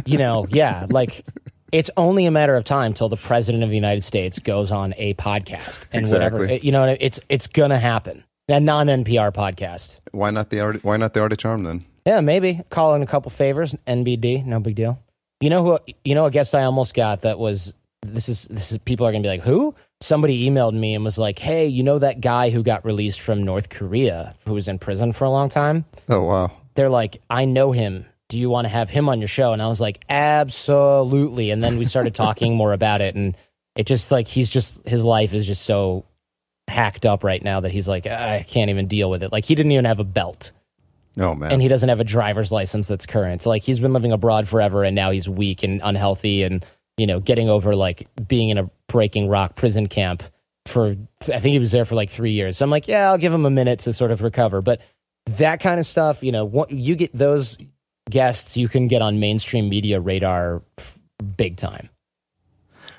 S1: you know, yeah, like it's only a matter of time till the president of the United States goes on a podcast and whatever. You know, it's it's gonna happen. A non NPR podcast.
S2: Why not the art? Why not the Art of Charm then?
S1: Yeah, maybe call in a couple favors. NBD, no big deal. You know who? You know a guest I almost got that was this is this is people are gonna be like who? Somebody emailed me and was like, hey, you know that guy who got released from North Korea who was in prison for a long time?
S2: Oh wow!
S1: they're like, I know him. Do you want to have him on your show? And I was like, absolutely. And then we started talking more about it. And it just like, he's just, his life is just so hacked up right now that he's like, I can't even deal with it. Like, he didn't even have a belt
S2: Oh man!
S1: and he doesn't have a driver's license that's current. So, like, he's been living abroad forever and now he's weak and unhealthy and, you know, getting over like being in a breaking rock prison camp for, I think he was there for like three years. So I'm like, yeah, I'll give him a minute to sort of recover. But that kind of stuff, you know, what, you get those guests you can get on mainstream media radar f- big time.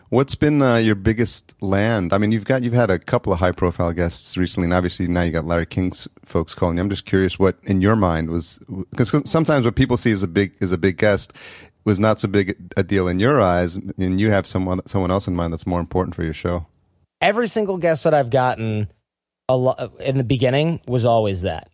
S2: What's been uh, your biggest land? I mean, you've got you've had a couple of high profile guests recently, and obviously now you got Larry King's folks calling you. I'm just curious what in your mind was because sometimes what people see as a big is a big guest was not so big a deal in your eyes, and you have someone someone else in mind that's more important for your show.
S1: Every single guest that I've gotten a lo- in the beginning was always that.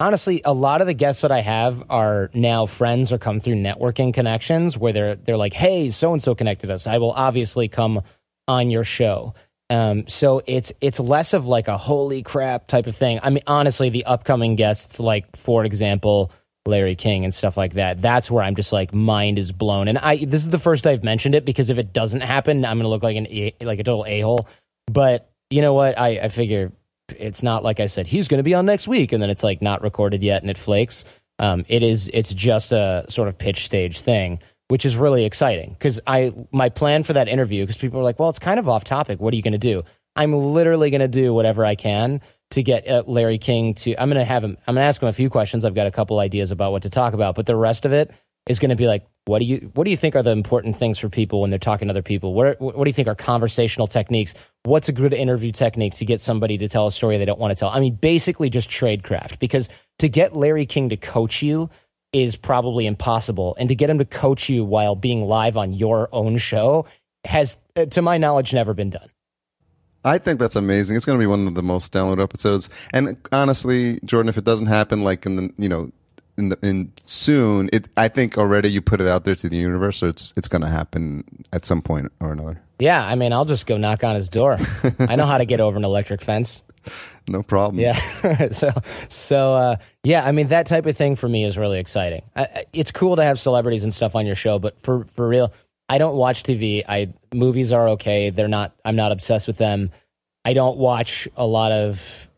S1: Honestly, a lot of the guests that I have are now friends or come through networking connections where they're they're like, "Hey, so and so connected us. I will obviously come on your show." Um, so it's it's less of like a holy crap type of thing. I mean, honestly, the upcoming guests, like for example, Larry King and stuff like that. That's where I'm just like mind is blown. And I this is the first I've mentioned it because if it doesn't happen, I'm gonna look like an like a total a hole. But you know what? I, I figure it's not like I said he's going to be on next week, and then it's like not recorded yet and it flakes. Um, it is. It's just a sort of pitch stage thing, which is really exciting because I my plan for that interview because people are like, well, it's kind of off topic. What are you going to do? I'm literally going to do whatever I can to get uh, Larry King to. I'm going to have him. I'm going to ask him a few questions. I've got a couple ideas about what to talk about, but the rest of it is going to be like, what do you what do you think are the important things for people when they're talking to other people? What what do you think are conversational techniques? What's a good interview technique to get somebody to tell a story they don't want to tell? I mean, basically just tradecraft because to get Larry King to coach you is probably impossible, and to get him to coach you while being live on your own show has, uh, to my knowledge, never been done.
S2: I think that's amazing. It's going to be one of the most downloaded episodes. And honestly, Jordan, if it doesn't happen like in the you know in the in soon, it I think already you put it out there to the universe, so it's it's going to happen at some point or another.
S1: Yeah, I mean, I'll just go knock on his door. I know how to get over an electric fence.
S2: No problem.
S1: Yeah. so, so uh, yeah. I mean, that type of thing for me is really exciting. I, it's cool to have celebrities and stuff on your show, but for for real, I don't watch TV. I movies are okay. They're not. I'm not obsessed with them. I don't watch a lot of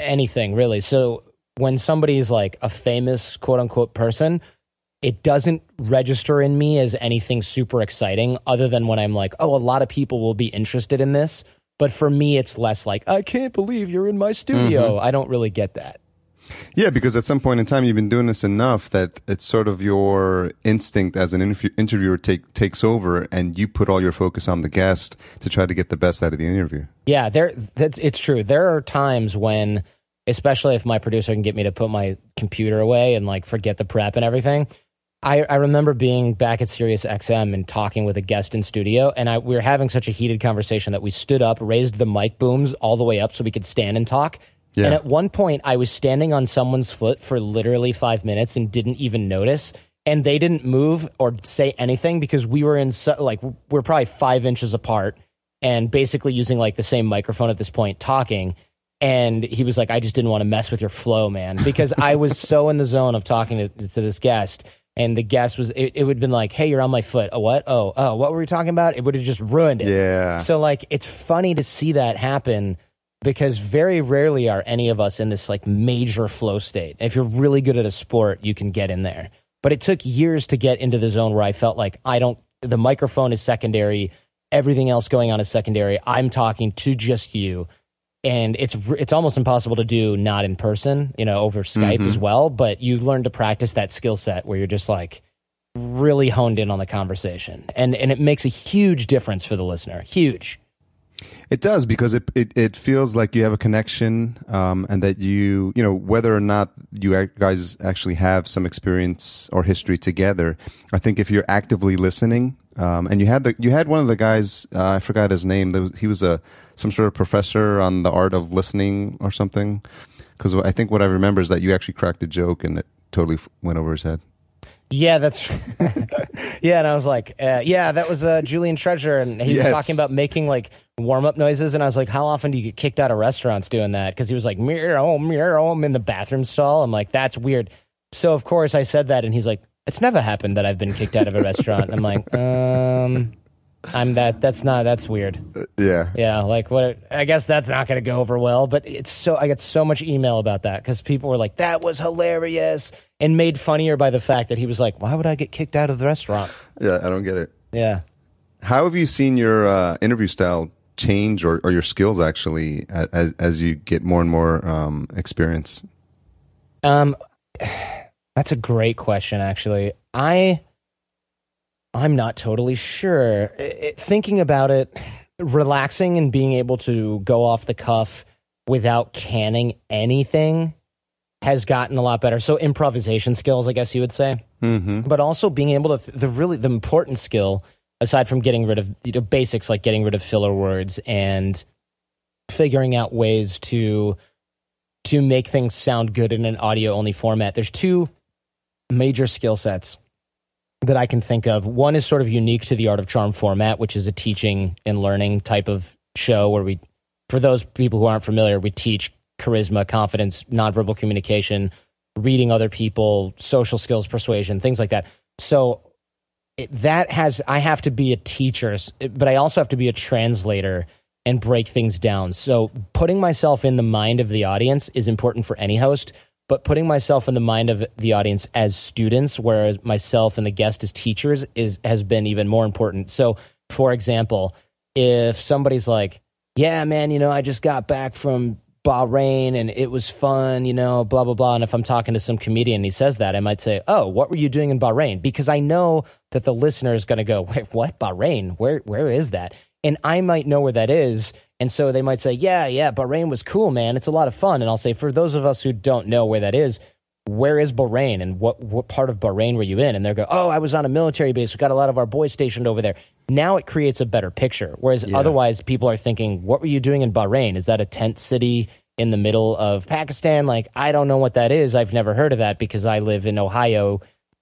S1: anything really. So when somebody's like a famous quote unquote person, it doesn't register in me as anything super exciting other than when I'm like, oh, a lot of people will be interested in this. But for me, it's less like, I can't believe you're in my studio. Mm-hmm. I don't really get that.
S2: Yeah, because at some point in time you've been doing this enough that it's sort of your instinct as an interview- interviewer take, takes over, and you put all your focus on the guest to try to get the best out of the interview.
S1: Yeah, there. That's it's true. There are times when, especially if my producer can get me to put my computer away and like forget the prep and everything, I, I remember being back at Sirius XM and talking with a guest in studio, and I, we were having such a heated conversation that we stood up, raised the mic booms all the way up so we could stand and talk.
S2: Yeah.
S1: And at one point, I was standing on someone's foot for literally five minutes and didn't even notice. And they didn't move or say anything because we were in so, like we're probably five inches apart and basically using like the same microphone at this point talking. And he was like, I just didn't want to mess with your flow, man, because I was so in the zone of talking to, to this guest. And the guest was, it, it would have been like, hey, you're on my foot. Oh, what? Oh, oh, what were we talking about? It would have just ruined it.
S2: Yeah.
S1: So, like, it's funny to see that happen because very rarely are any of us in this like major flow state. If you're really good at a sport, you can get in there. But it took years to get into the zone where I felt like I don't, the microphone is secondary, everything else going on is secondary. I'm talking to just you and it's it's almost impossible to do not in person, you know, over Skype
S2: Mm-hmm.
S1: as well. But you learn to practice that skill set where you're just like really honed in on the conversation, and and it makes a huge difference for the listener. Huge.
S2: It does because it, it, it feels like you have a connection, um, and that you you know whether or not you guys actually have some experience or history together. I think if you're actively listening, um, and you had the you had one of the guys uh, I forgot his name. Was, he was a some sort of professor on the art of listening or something. Because I think what I remember is that you actually cracked a joke and it totally went over his head.
S1: Yeah, that's yeah. And I was like, uh, yeah, that was uh, Julian Treasure, and he
S2: Yes.
S1: was talking about making like warm up noises, and I was like, how often do you get kicked out of restaurants doing that? Because he was like, meow, meow, I'm in the bathroom stall. I'm like, that's weird. So of course I said that, and he's like, it's never happened that I've been kicked out of a restaurant. I'm like, um, I'm that. That's not. That's weird.
S2: Yeah.
S1: Yeah, like what? I guess that's not going to go over well. But it's so I get so much email about that because people were like, "That was hilarious," and made funnier by the fact that he was like, "Why would I get kicked out of the restaurant?"
S2: Yeah, I don't get it.
S1: Yeah.
S2: How have you seen your uh, interview style change, or, or your skills actually, as as you get more and more um, experience?
S1: Um, that's a great question. Actually, I I'm not totally sure. I- I- thinking about it, relaxing and being able to go off the cuff without canning anything has gotten a lot better. So improvisation skills, I guess you would say.
S2: Mm-hmm.
S1: but also being able to the really the important skill aside from getting rid of you know, basics like getting rid of filler words and figuring out ways to to make things sound good in an audio only format there's two major skill sets that I can think of one is sort of unique to the art of charm format which is a teaching and learning type of show where we for those people who aren't familiar we teach charisma confidence nonverbal communication reading other people, social skills, persuasion, things like that. So it, that has I have to be a teacher, but I also have to be a translator and break things down. So putting myself in the mind of the audience is important for any host, but putting myself in the mind of the audience as students, whereas myself and the guest as teachers is has been even more important. So for example, if somebody's like, "Yeah, man, you know, I just got back from Bahrain and it was fun, you know, blah, blah, blah. And if I'm talking to some comedian and he says that, I might say, Oh, what were you doing in Bahrain? Because I know that the listener is going to go, Wait, what? Bahrain? Where, where is that? And I might know where that is. And so they might say, Yeah, yeah, Bahrain was cool, man. It's a lot of fun. And I'll say, For those of us who don't know where that is, where is Bahrain and what, what part of Bahrain were you in? And they'll go, Oh, I was on a military base. We got a lot of our boys stationed over there. Now it creates a better picture. Whereas otherwise, people are thinking, What were you doing in Bahrain? Is that a tent city in the middle of Pakistan? Like, I don't know what that is. I've never heard of that because I live in Ohio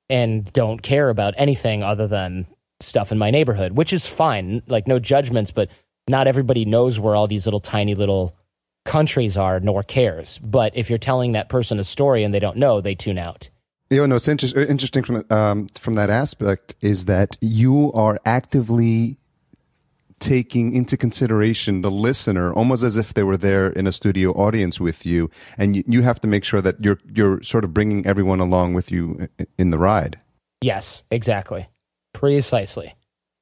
S1: and don't care about anything other than stuff in my neighborhood, which is fine. Like, no judgments, but not everybody knows where all these little tiny little countries are, nor cares. But if you're telling that person a story and they don't know, they tune out.
S2: You know, what's inter- interesting from um, from that aspect is that you are actively taking into consideration the listener, almost as if they were there in a studio audience with you, and you, you have to make sure that you're you're sort of bringing everyone along with you in the ride.
S1: Yes, exactly. Precisely.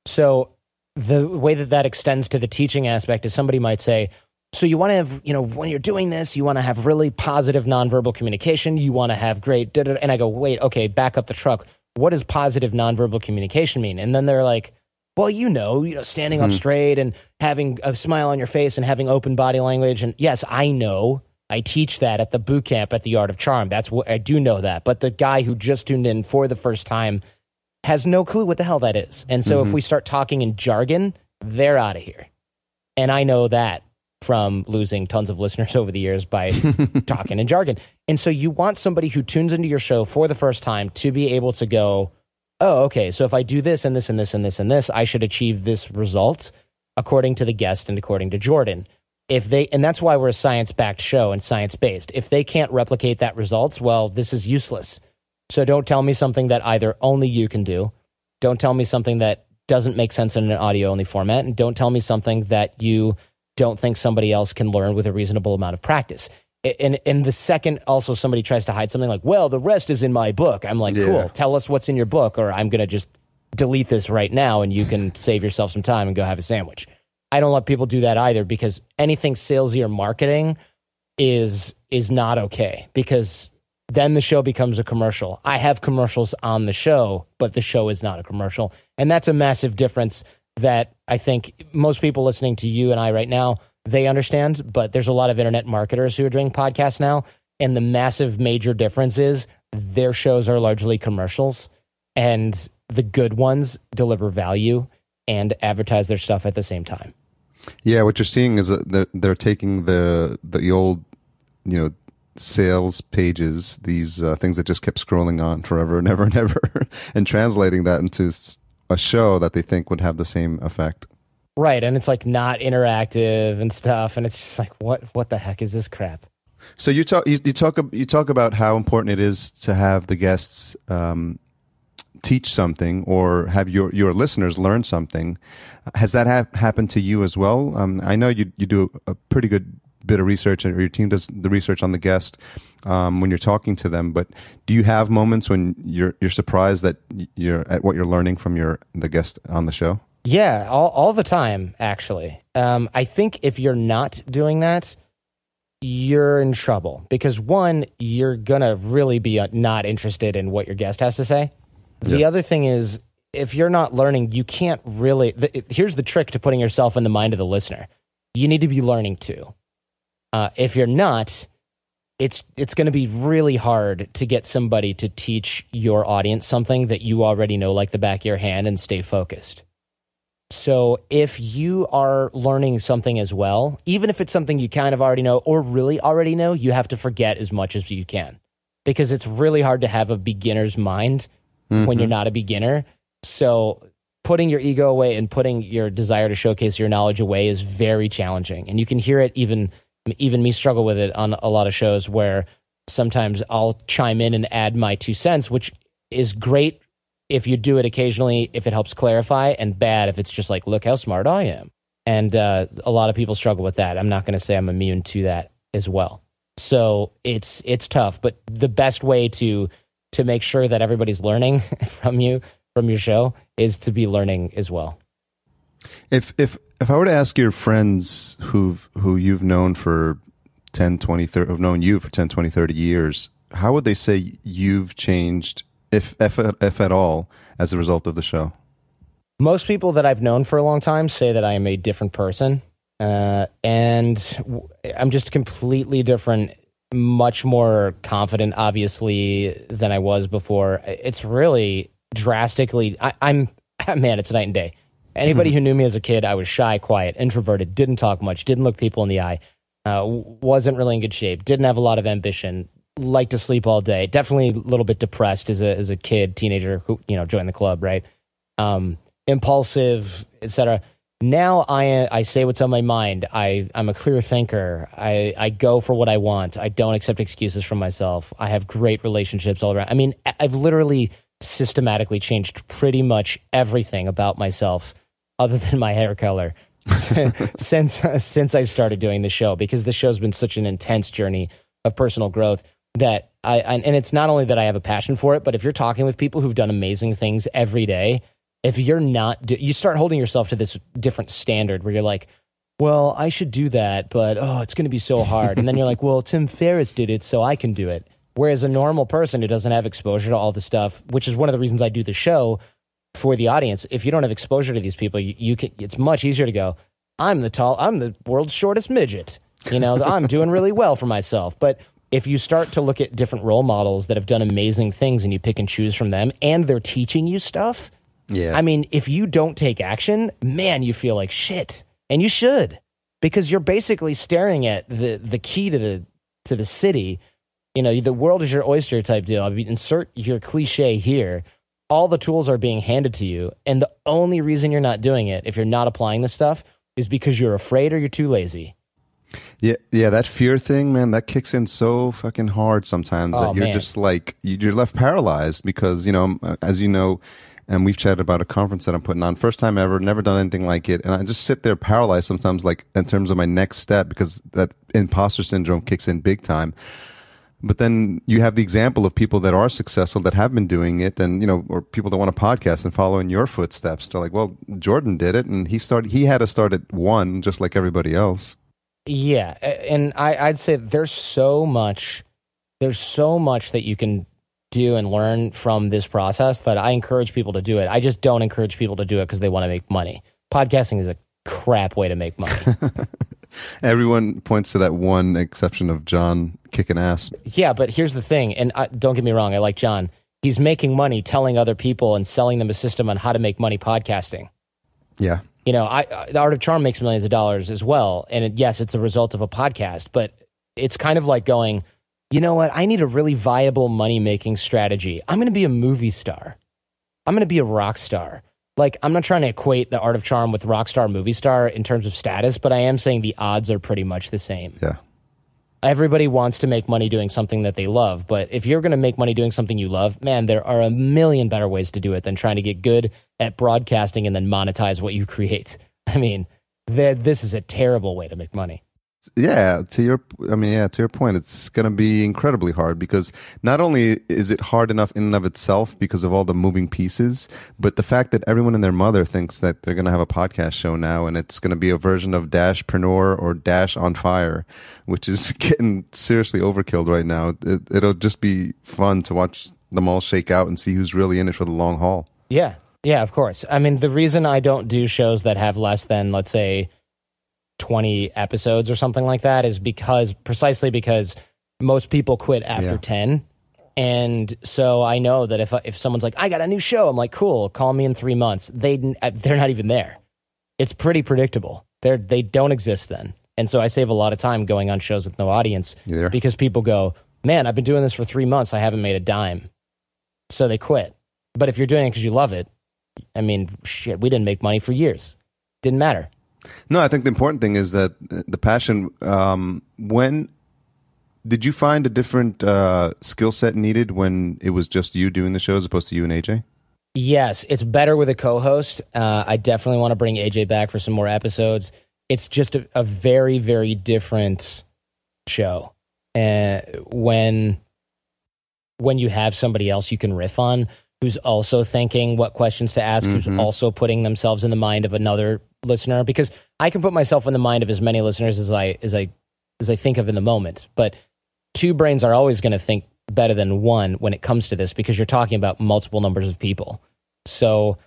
S1: So the way that that extends to the teaching aspect is somebody might say, so you want to have, you know, when you're doing this, you want to have really positive nonverbal communication. You want to have great, da, da, da." and I go, wait, okay, back up the truck. What does positive nonverbal communication mean? And then they're like, well, you know, you know, standing up hmm. straight and having a smile on your face and having open body language. And yes, I know. I teach that at the boot camp at the Art of Charm. That's what I do know that. But the guy who just tuned in for the first time has no clue what the hell that is. And so mm-hmm. if we start talking in jargon, they're out of here. And I know that from losing tons of listeners over the years by talking in jargon. And so you want somebody who tunes into your show for the first time to be able to go, oh, okay, so if I do this and this and this and this and this, I should achieve this result according to the guest and according to Jordan. If they, and that's why we're a science backed show and science based. If they can't replicate that results, well, this is useless. So don't tell me something that either only you can do. Don't tell me something that doesn't make sense in an audio only format. And don't tell me something that you don't think somebody else can learn with a reasonable amount of practice. And, and the second also somebody tries to hide something like, well, the rest is in my book. I'm like, yeah. cool, tell us what's in your book, or I'm going to just delete this right now and you can save yourself some time and go have a sandwich. I don't let people do that either because anything salesy or marketing is is not okay because then the show becomes a commercial. I have commercials on the show, but the show is not a commercial. And that's a massive difference that I think most people listening to you and I right now, they understand, but there's a lot of internet marketers who are doing podcasts now. And the massive major difference is their shows are largely commercials and the good ones deliver value and advertise their stuff at the same time.
S2: Yeah, what you're seeing is that they're taking the the old, you know, sales pages, these uh, things that just kept scrolling on forever and ever and ever, and translating that into a show that they think would have the same effect.
S1: Right, and it's like not interactive and stuff, and it's just like, what what the heck is this crap?
S2: So you talk you, you talk you talk about how important it is to have the guests um, teach something or have your your listeners learn something. Has that ha- happened to you as well? Um, I know you you do a pretty good bit of research, or your team does the research on the guest um, when you're talking to them. But do you have moments when you're you're surprised that you're at what you're learning from your the guest on the show?
S1: Yeah, all all the time. Actually, um, I think if you're not doing that, you're in trouble because one, you're gonna really be uh, not interested in what your guest has to say. The yep. other thing is, if you're not learning, you can't really. The, here's the trick to putting yourself in the mind of the listener. You need to be learning too. Uh, if you're not, it's it's going to be really hard to get somebody to teach your audience something that you already know like the back of your hand and stay focused. So if you are learning something as well, even if it's something you kind of already know or really already know, you have to forget as much as you can because it's really hard to have a beginner's mind mm-hmm. when you're mm-hmm. not a beginner. So putting your ego away and putting your desire to showcase your knowledge away is very challenging. And you can hear it even even me struggle with it on a lot of shows where sometimes I'll chime in and add my two cents, which is great if you do it occasionally, if it helps clarify, and bad if it's just like, look how smart I am. And uh, a lot of people struggle with that. I'm not going to say I'm immune to that as well. So it's it's tough, but the best way to to make sure that everybody's learning from you from your show is to be learning as well.
S2: If if if I were to ask your friends who've who you've known for 10, 20, 30, have known you for 10, 20, 30 years, how would they say you've changed, if, if, if at all, as a result of the show?
S1: Most people that I've known for a long time say that I am a different person. Uh, and I'm just completely different, much more confident, obviously, than I was before. It's really drastically, I, I'm, man, it's night and day. Anybody who knew me as a kid, I was shy, quiet, introverted, didn't talk much, didn't look people in the eye, uh, wasn't really in good shape, didn't have a lot of ambition, liked to sleep all day, definitely a little bit depressed as a as a kid, teenager who you know joined the club, right? Um, impulsive, etc. Now I I say what's on my mind. I I'm a clear thinker. I I go for what I want. I don't accept excuses from myself. I have great relationships all around. I mean, I've literally systematically changed pretty much everything about myself other than my hair color since since I started doing the show because the show's been such an intense journey of personal growth that I and it's not only that I have a passion for it, but if you're talking with people who've done amazing things every day, if you're not, you start holding yourself to this different standard where you're like, well, I should do that, but oh, it's going to be so hard. And then you're like, well, Tim Ferriss did it, so I can do it. Whereas a normal person who doesn't have exposure to all the stuff, which is one of the reasons I do the show, for the audience, if you don't have exposure to these people, you, you can. It's much easier to go. I'm the tall. I'm the world's shortest midget. You know, I'm doing really well for myself. But if you start to look at different role models that have done amazing things and you pick and choose from them and they're teaching you stuff,
S2: Yeah.
S1: I mean, if you don't take action, man, you feel like shit. And you should. Because you're basically staring at the the key to the to the city. You know, the world is your oyster type deal. I mean, insert your cliche here. All the tools are being handed to you, and the only reason you're not doing it, if you're not applying this stuff, is because you're afraid or you're too lazy.
S2: Yeah, yeah, that fear thing, man, that kicks in so fucking hard sometimes
S1: Oh,
S2: that you're
S1: man.
S2: just like you- you're left paralyzed because you know, as you know, and we've chatted about a conference that I'm putting on, first time ever, never done anything like it, and I just sit there paralyzed sometimes, like in terms of my next step because that imposter syndrome kicks in big time. But then you have the example of people that are successful that have been doing it, and you know, or people that want to podcast and follow in your footsteps. They're like, well, Jordan did it, and he started. He had to start at one, just like everybody else.
S1: Yeah, and I, I'd say there's so much, there's so much that you can do and learn from this process that I encourage people to do it. I just don't encourage people to do it because they want to make money. Podcasting is a crap way to make money.
S2: Everyone points to that one exception of John kicking ass.
S1: yeah, but here's the thing, and I, don't get me wrong, I like John. He's making money telling other people and selling them a system on how to make money podcasting.
S2: Yeah.
S1: you know, I, I the Art of Charm makes millions of dollars as well, and it, yes, it's a result of a podcast, but it's kind of like going, you know what? I need a really viable money making strategy. I'm going to be a movie star. I'm going to be a rock star. Like, I'm not trying to equate the Art of Charm with rock star, movie star in terms of status, but I am saying the odds are pretty much the same.
S2: Yeah.
S1: Everybody wants to make money doing something that they love, but if you're going to make money doing something you love, man, there are a million better ways to do it than trying to get good at broadcasting and then monetize what you create. I mean, this is a terrible way to make money.
S2: Yeah, to your I mean, yeah, to your point, it's going to be incredibly hard because not only is it hard enough in and of itself because of all the moving pieces, but the fact that everyone and their mother thinks that they're going to have a podcast show now and it's going to be a version of Dashpreneur or Dash on Fire, which is getting seriously overkilled right now. It, it'll just be fun to watch them all shake out and see who's really in it for the long haul.
S1: Yeah. Yeah, of course. I mean, the reason I don't do shows that have less than, let's say, 20 episodes or something like that is because precisely because most people quit after
S2: Yeah.
S1: 10. And so I know that if if someone's like, "I got a new show," I'm like, "Cool, call me in 3 months." They uh, they're not even there. It's pretty predictable. They're they don't exist then. And so I save a lot of time going on shows with no audience because people go, "Man, I've been doing this for 3 months. I haven't made a dime." So they quit. But if you're doing it cuz you love it, I mean, shit, we didn't make money for years. Didn't matter.
S2: No, I think the important thing is that the passion. Um, when did you find a different uh, skill set needed when it was just you doing the show as opposed to you and AJ?
S1: Yes, it's better with a co-host. Uh, I definitely want to bring AJ back for some more episodes. It's just a, a very, very different show. Uh, when when you have somebody else you can riff on, who's also thinking what questions to ask, who's
S2: Mhm.
S1: also putting themselves in the mind of another listener. Because I can put myself in the mind of as many listeners as I as I as I think of in the moment, but two brains are always going to think better than one when it comes to this because you're talking about multiple numbers of people. So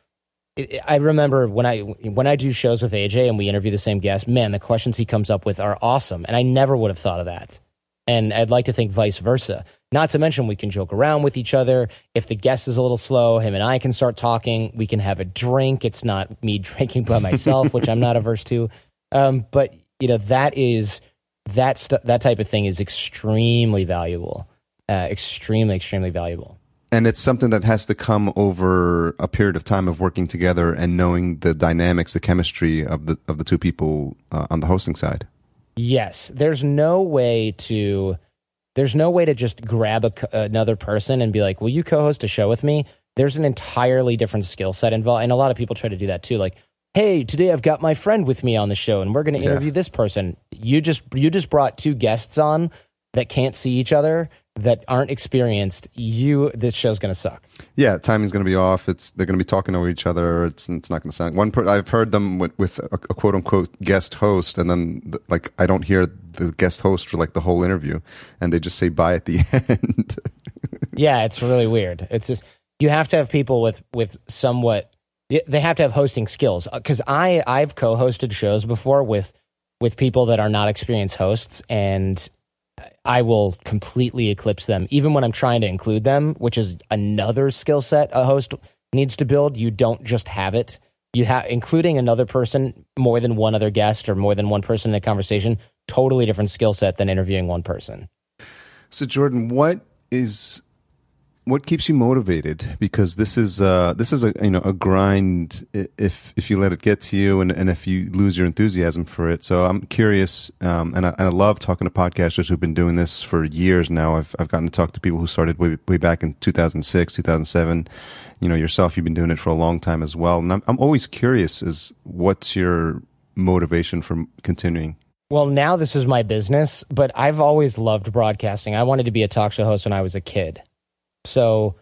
S1: I- remember when I when I do shows with AJ and we interview the same guest, man, the questions he comes up with are awesome, and I never would have thought of that. And I'd like to think vice versa. Not to mention we can joke around with each other. If the guest is a little slow, him and I can start talking. We can have a drink. It's not me drinking by myself, which I'm not averse to. Um, but you know that is that st- that type of thing is extremely valuable. Uh, extremely, extremely valuable.
S2: And it's something that has to come over a period of time of working together and knowing the dynamics, the chemistry of the of the two people uh, on the hosting side.
S1: Yes, there's no way to there's no way to just grab a, another person and be like, "Will you co-host a show with me?" There's an entirely different skill set involved, and a lot of people try to do that too. Like, "Hey, today I've got my friend with me on the show, and we're going to
S2: Yeah.
S1: interview this person." You just you just brought two guests on that can't see each other, that aren't experienced. You this show's going to suck.
S2: Yeah, timing's going to be off. It's they're going to be talking over each other. It's it's not going to sound. One per, I've heard them with, with a, a quote unquote guest host, and then the, like I don't hear the guest host for like the whole interview, and they just say bye at the end.
S1: Yeah, it's really weird. It's just you have to have people with with somewhat. They have to have hosting skills uh, because I I've co-hosted shows before with with people that are not experienced hosts and I will completely eclipse them even when I'm trying to include them, which is another skill set a host needs to build. You don't just have it. You have including another person, more than one other guest or more than one person in a conversation, totally different skill set than interviewing one person.
S2: So Jordan, what is what keeps you motivated? Because this is uh, this is a you know a grind if if you let it get to you and, and if you lose your enthusiasm for it. So I'm curious, um, and, I, and I love talking to podcasters who've been doing this for years now. I've I've gotten to talk to people who started way way back in 2006, 2007. You know yourself, you've been doing it for a long time as well, and I'm I'm always curious as what's your motivation for continuing.
S1: Well, now this is my business, but I've always loved broadcasting. I wanted to be a talk show host when I was a kid. So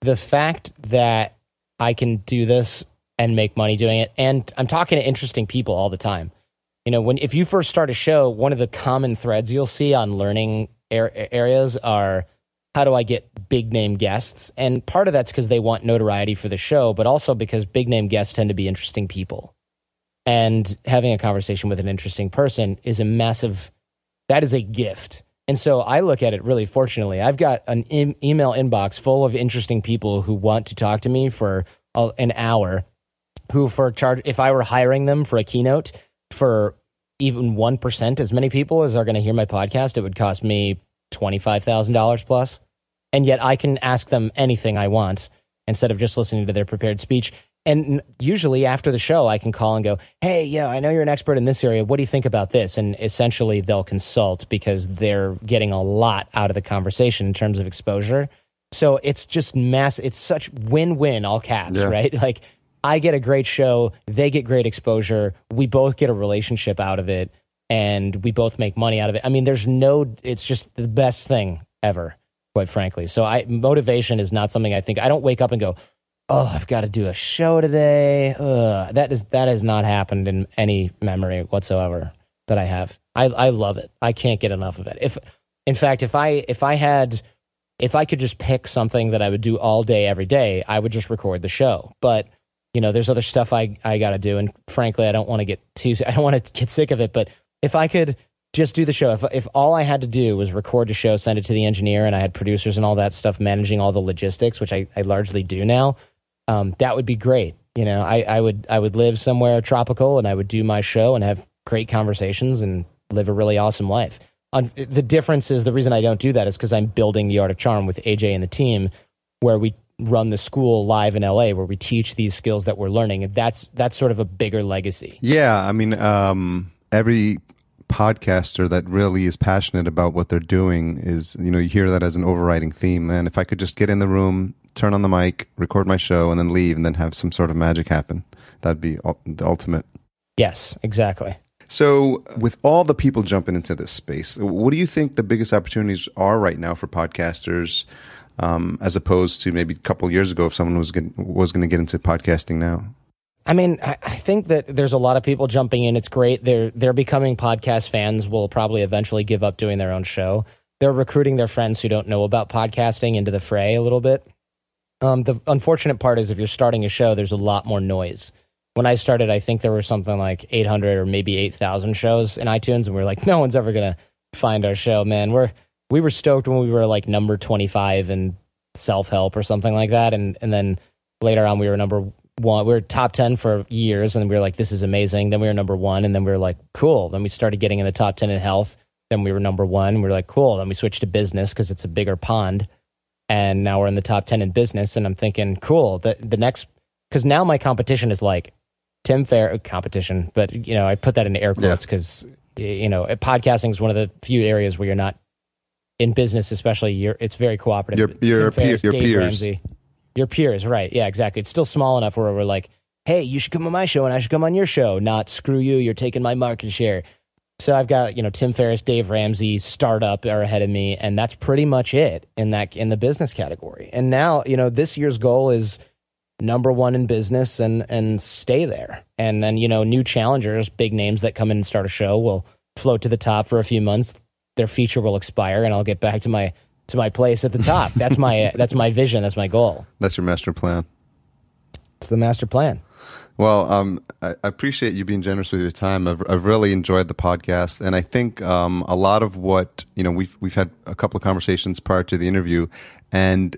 S1: the fact that I can do this and make money doing it, and I'm talking to interesting people all the time. You know, when if you first start a show, one of the common threads you'll see on learning areas are how do I get big name guests? And part of that's because they want notoriety for the show, but also because big name guests tend to be interesting people. And having a conversation with an interesting person is a massive, that is a gift. And so I look at it really fortunately. I've got an e- email inbox full of interesting people who want to talk to me for a, an hour, who for charge, if I were hiring them for a keynote for even 1% as many people as are going to hear my podcast, it would cost me $25,000 plus. And yet I can ask them anything I want instead of just listening to their prepared speech. And usually after the show, I can call and go, Hey, yeah, I know you're an expert in this area. What do you think about this? And essentially they'll consult because they're getting a lot out of the conversation in terms of exposure. So it's just mass. It's such win win, all caps, yeah. right? Like I get a great show. They get great exposure. We both get a relationship out of it and we both make money out of it. I mean, there's no, it's just the best thing ever, quite frankly. So I, motivation is not something I think, I don't wake up and go, oh, I've got to do a show today. Ugh. That is that has not happened in any memory whatsoever that I have. I I love it. I can't get enough of it. If in fact, if I if I had if I could just pick something that I would do all day every day, I would just record the show. But you know, there's other stuff I I got to do, and frankly, I don't want to get too I don't want to get sick of it. But if I could just do the show. If if all I had to do was record the show, send it to the engineer, and I had producers and all that stuff managing all the logistics, which I, I largely do now, um, that would be great. You know, I, I would I would live somewhere tropical and I would do my show and have great conversations and live a really awesome life. Um, the difference is the reason I don't do that is because I'm building the art of charm with AJ and the team, where we run the school live in LA, where we teach these skills that we're learning. And that's that's sort of a bigger legacy.
S2: Yeah, I mean, um, every podcaster that really is passionate about what they're doing is you know you hear that as an overriding theme and if i could just get in the room turn on the mic, record my show, and then leave, and then have some sort of magic happen. That'd be the ultimate.
S1: Yes, exactly.
S2: So, with all the people jumping into this space, what do you think the biggest opportunities are right now for podcasters, um, as opposed to maybe a couple years ago if someone was getting, was going to get into podcasting now?
S1: I mean, I, think that there's a lot of people jumping in. It's great. They're they're becoming podcast fans. Will probably eventually give up doing their own show. They're recruiting their friends who don't know about podcasting into the fray a little bit. Um, the unfortunate part is if you're starting a show, there's a lot more noise. When I started, I think there were something like 800 or maybe 8,000 shows in iTunes, and we are like, no one's ever gonna find our show, man. We're we were stoked when we were like number 25 in self help or something like that, and and then later on we were number one. We were top 10 for years, and we were like, this is amazing. Then we were number one, and then we were like, cool. Then we started getting in the top 10 in health. Then we were number one. We were like, cool. Then we switched to business because it's a bigger pond and now we're in the top 10 in business and i'm thinking cool the, the next because now my competition is like tim fair uh, competition but you know i put that in air quotes because yeah. you know podcasting is one of the few areas where you're not in business especially you're it's very cooperative
S2: your, your, your peers Ramsey,
S1: your peers right yeah exactly it's still small enough where we're like hey you should come on my show and i should come on your show not screw you you're taking my market share so I've got you know Tim Ferriss, Dave Ramsey, startup are ahead of me, and that's pretty much it in that in the business category. And now you know this year's goal is number one in business and and stay there. And then you know new challengers, big names that come in and start a show will float to the top for a few months. Their feature will expire, and I'll get back to my to my place at the top. That's my that's my vision. That's my goal.
S2: That's your master plan.
S1: It's the master plan.
S2: Well, um, I, I appreciate you being generous with your time. I've, I've really enjoyed the podcast, and I think um, a lot of what you know we've we've had a couple of conversations prior to the interview, and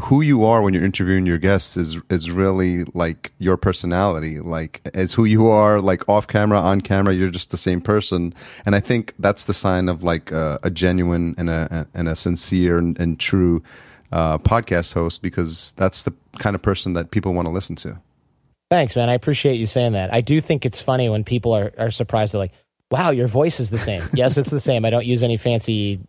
S2: who you are when you're interviewing your guests is is really like your personality, like as who you are, like off camera, on camera, you're just the same person, and I think that's the sign of like a, a genuine and a and a sincere and, and true uh, podcast host because that's the kind of person that people want to listen to.
S1: Thanks, man. I appreciate you saying that. I do think it's funny when people are, are surprised. They're like, wow, your voice is the same. yes, it's the same. I don't use any fancy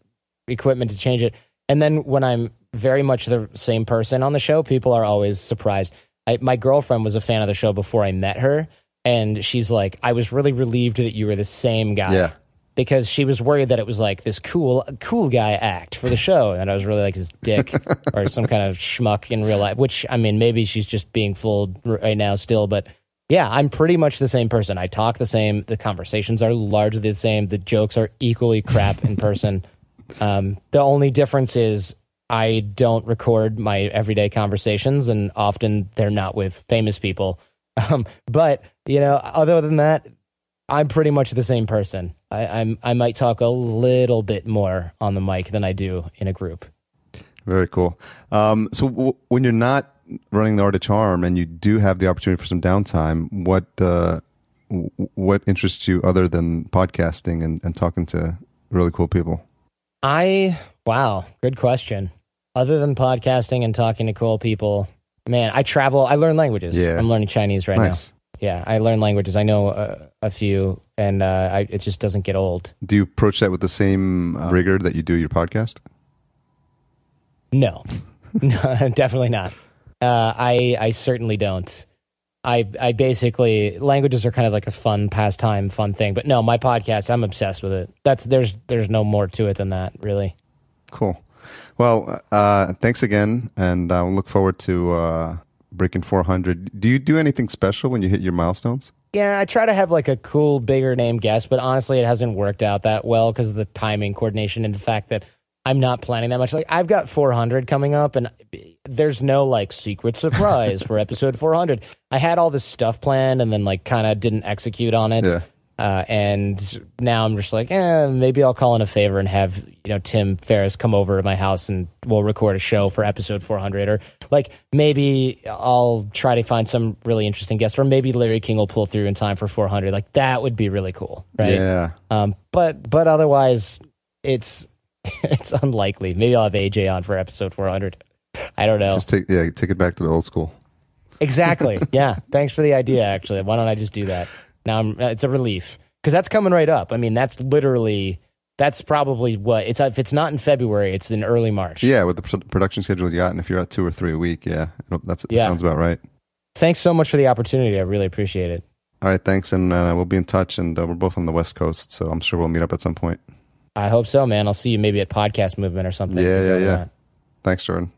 S1: equipment to change it. And then when I'm very much the same person on the show, people are always surprised. I, my girlfriend was a fan of the show before I met her. And she's like, I was really relieved that you were the same guy.
S2: Yeah.
S1: Because she was worried that it was like this cool, cool guy act for the show, and I was really like his dick or some kind of schmuck in real life. Which I mean, maybe she's just being fooled right now still, but yeah, I'm pretty much the same person. I talk the same. The conversations are largely the same. The jokes are equally crap in person. Um, the only difference is I don't record my everyday conversations, and often they're not with famous people. Um, but you know, other than that, I'm pretty much the same person. I, I'm I might talk a little bit more on the mic than I do in a group.
S2: Very cool. Um, so w- when you're not running the Art of Charm and you do have the opportunity for some downtime, what uh, w- what interests you other than podcasting and, and talking to really cool people?
S1: I wow, good question. Other than podcasting and talking to cool people, man, I travel. I learn languages.
S2: Yeah.
S1: I'm learning Chinese right
S2: Nice.
S1: now. Yeah, I learn languages. I know a, a few, and uh, I, it just doesn't get old.
S2: Do you approach that with the same uh, rigor that you do your podcast?
S1: No, no, definitely not. Uh, I I certainly don't. I I basically languages are kind of like a fun pastime, fun thing. But no, my podcast, I'm obsessed with it. That's there's there's no more to it than that, really.
S2: Cool. Well, uh, thanks again, and I will look forward to uh, breaking 400. Do you do anything special when you hit your milestones?
S1: Yeah, I try to have like a cool, bigger name guest, but honestly, it hasn't worked out that well because of the timing, coordination, and the fact that I'm not planning that much. Like, I've got 400 coming up, and there's no like secret surprise for episode 400. I had all this stuff planned, and then like kind of didn't execute on it.
S2: Yeah.
S1: Uh, and now I'm just like, eh, maybe I'll call in a favor and have you know Tim Ferriss come over to my house and we'll record a show for episode 400, or like maybe I'll try to find some really interesting guest, or maybe Larry King will pull through in time for 400. Like that would be really cool, right?
S2: Yeah.
S1: Um, but but otherwise, it's it's unlikely. Maybe I'll have AJ on for episode 400. I don't know.
S2: Just take yeah, take it back to the old school.
S1: Exactly. yeah. Thanks for the idea. Actually, why don't I just do that? Now I'm, it's a relief because that's coming right up. I mean, that's literally that's probably what it's. If it's not in February, it's in early March.
S2: Yeah, with the pro- production schedule you got, and if you're at two or three a week, yeah, that's
S1: Yeah.
S2: sounds about right.
S1: Thanks so much for the opportunity. I really appreciate it.
S2: All right, thanks, and uh, we'll be in touch. And uh, we're both on the West Coast, so I'm sure we'll meet up at some point.
S1: I hope so, man. I'll see you maybe at Podcast Movement or something.
S2: Yeah, yeah, yeah.
S1: that.
S2: Thanks, Jordan.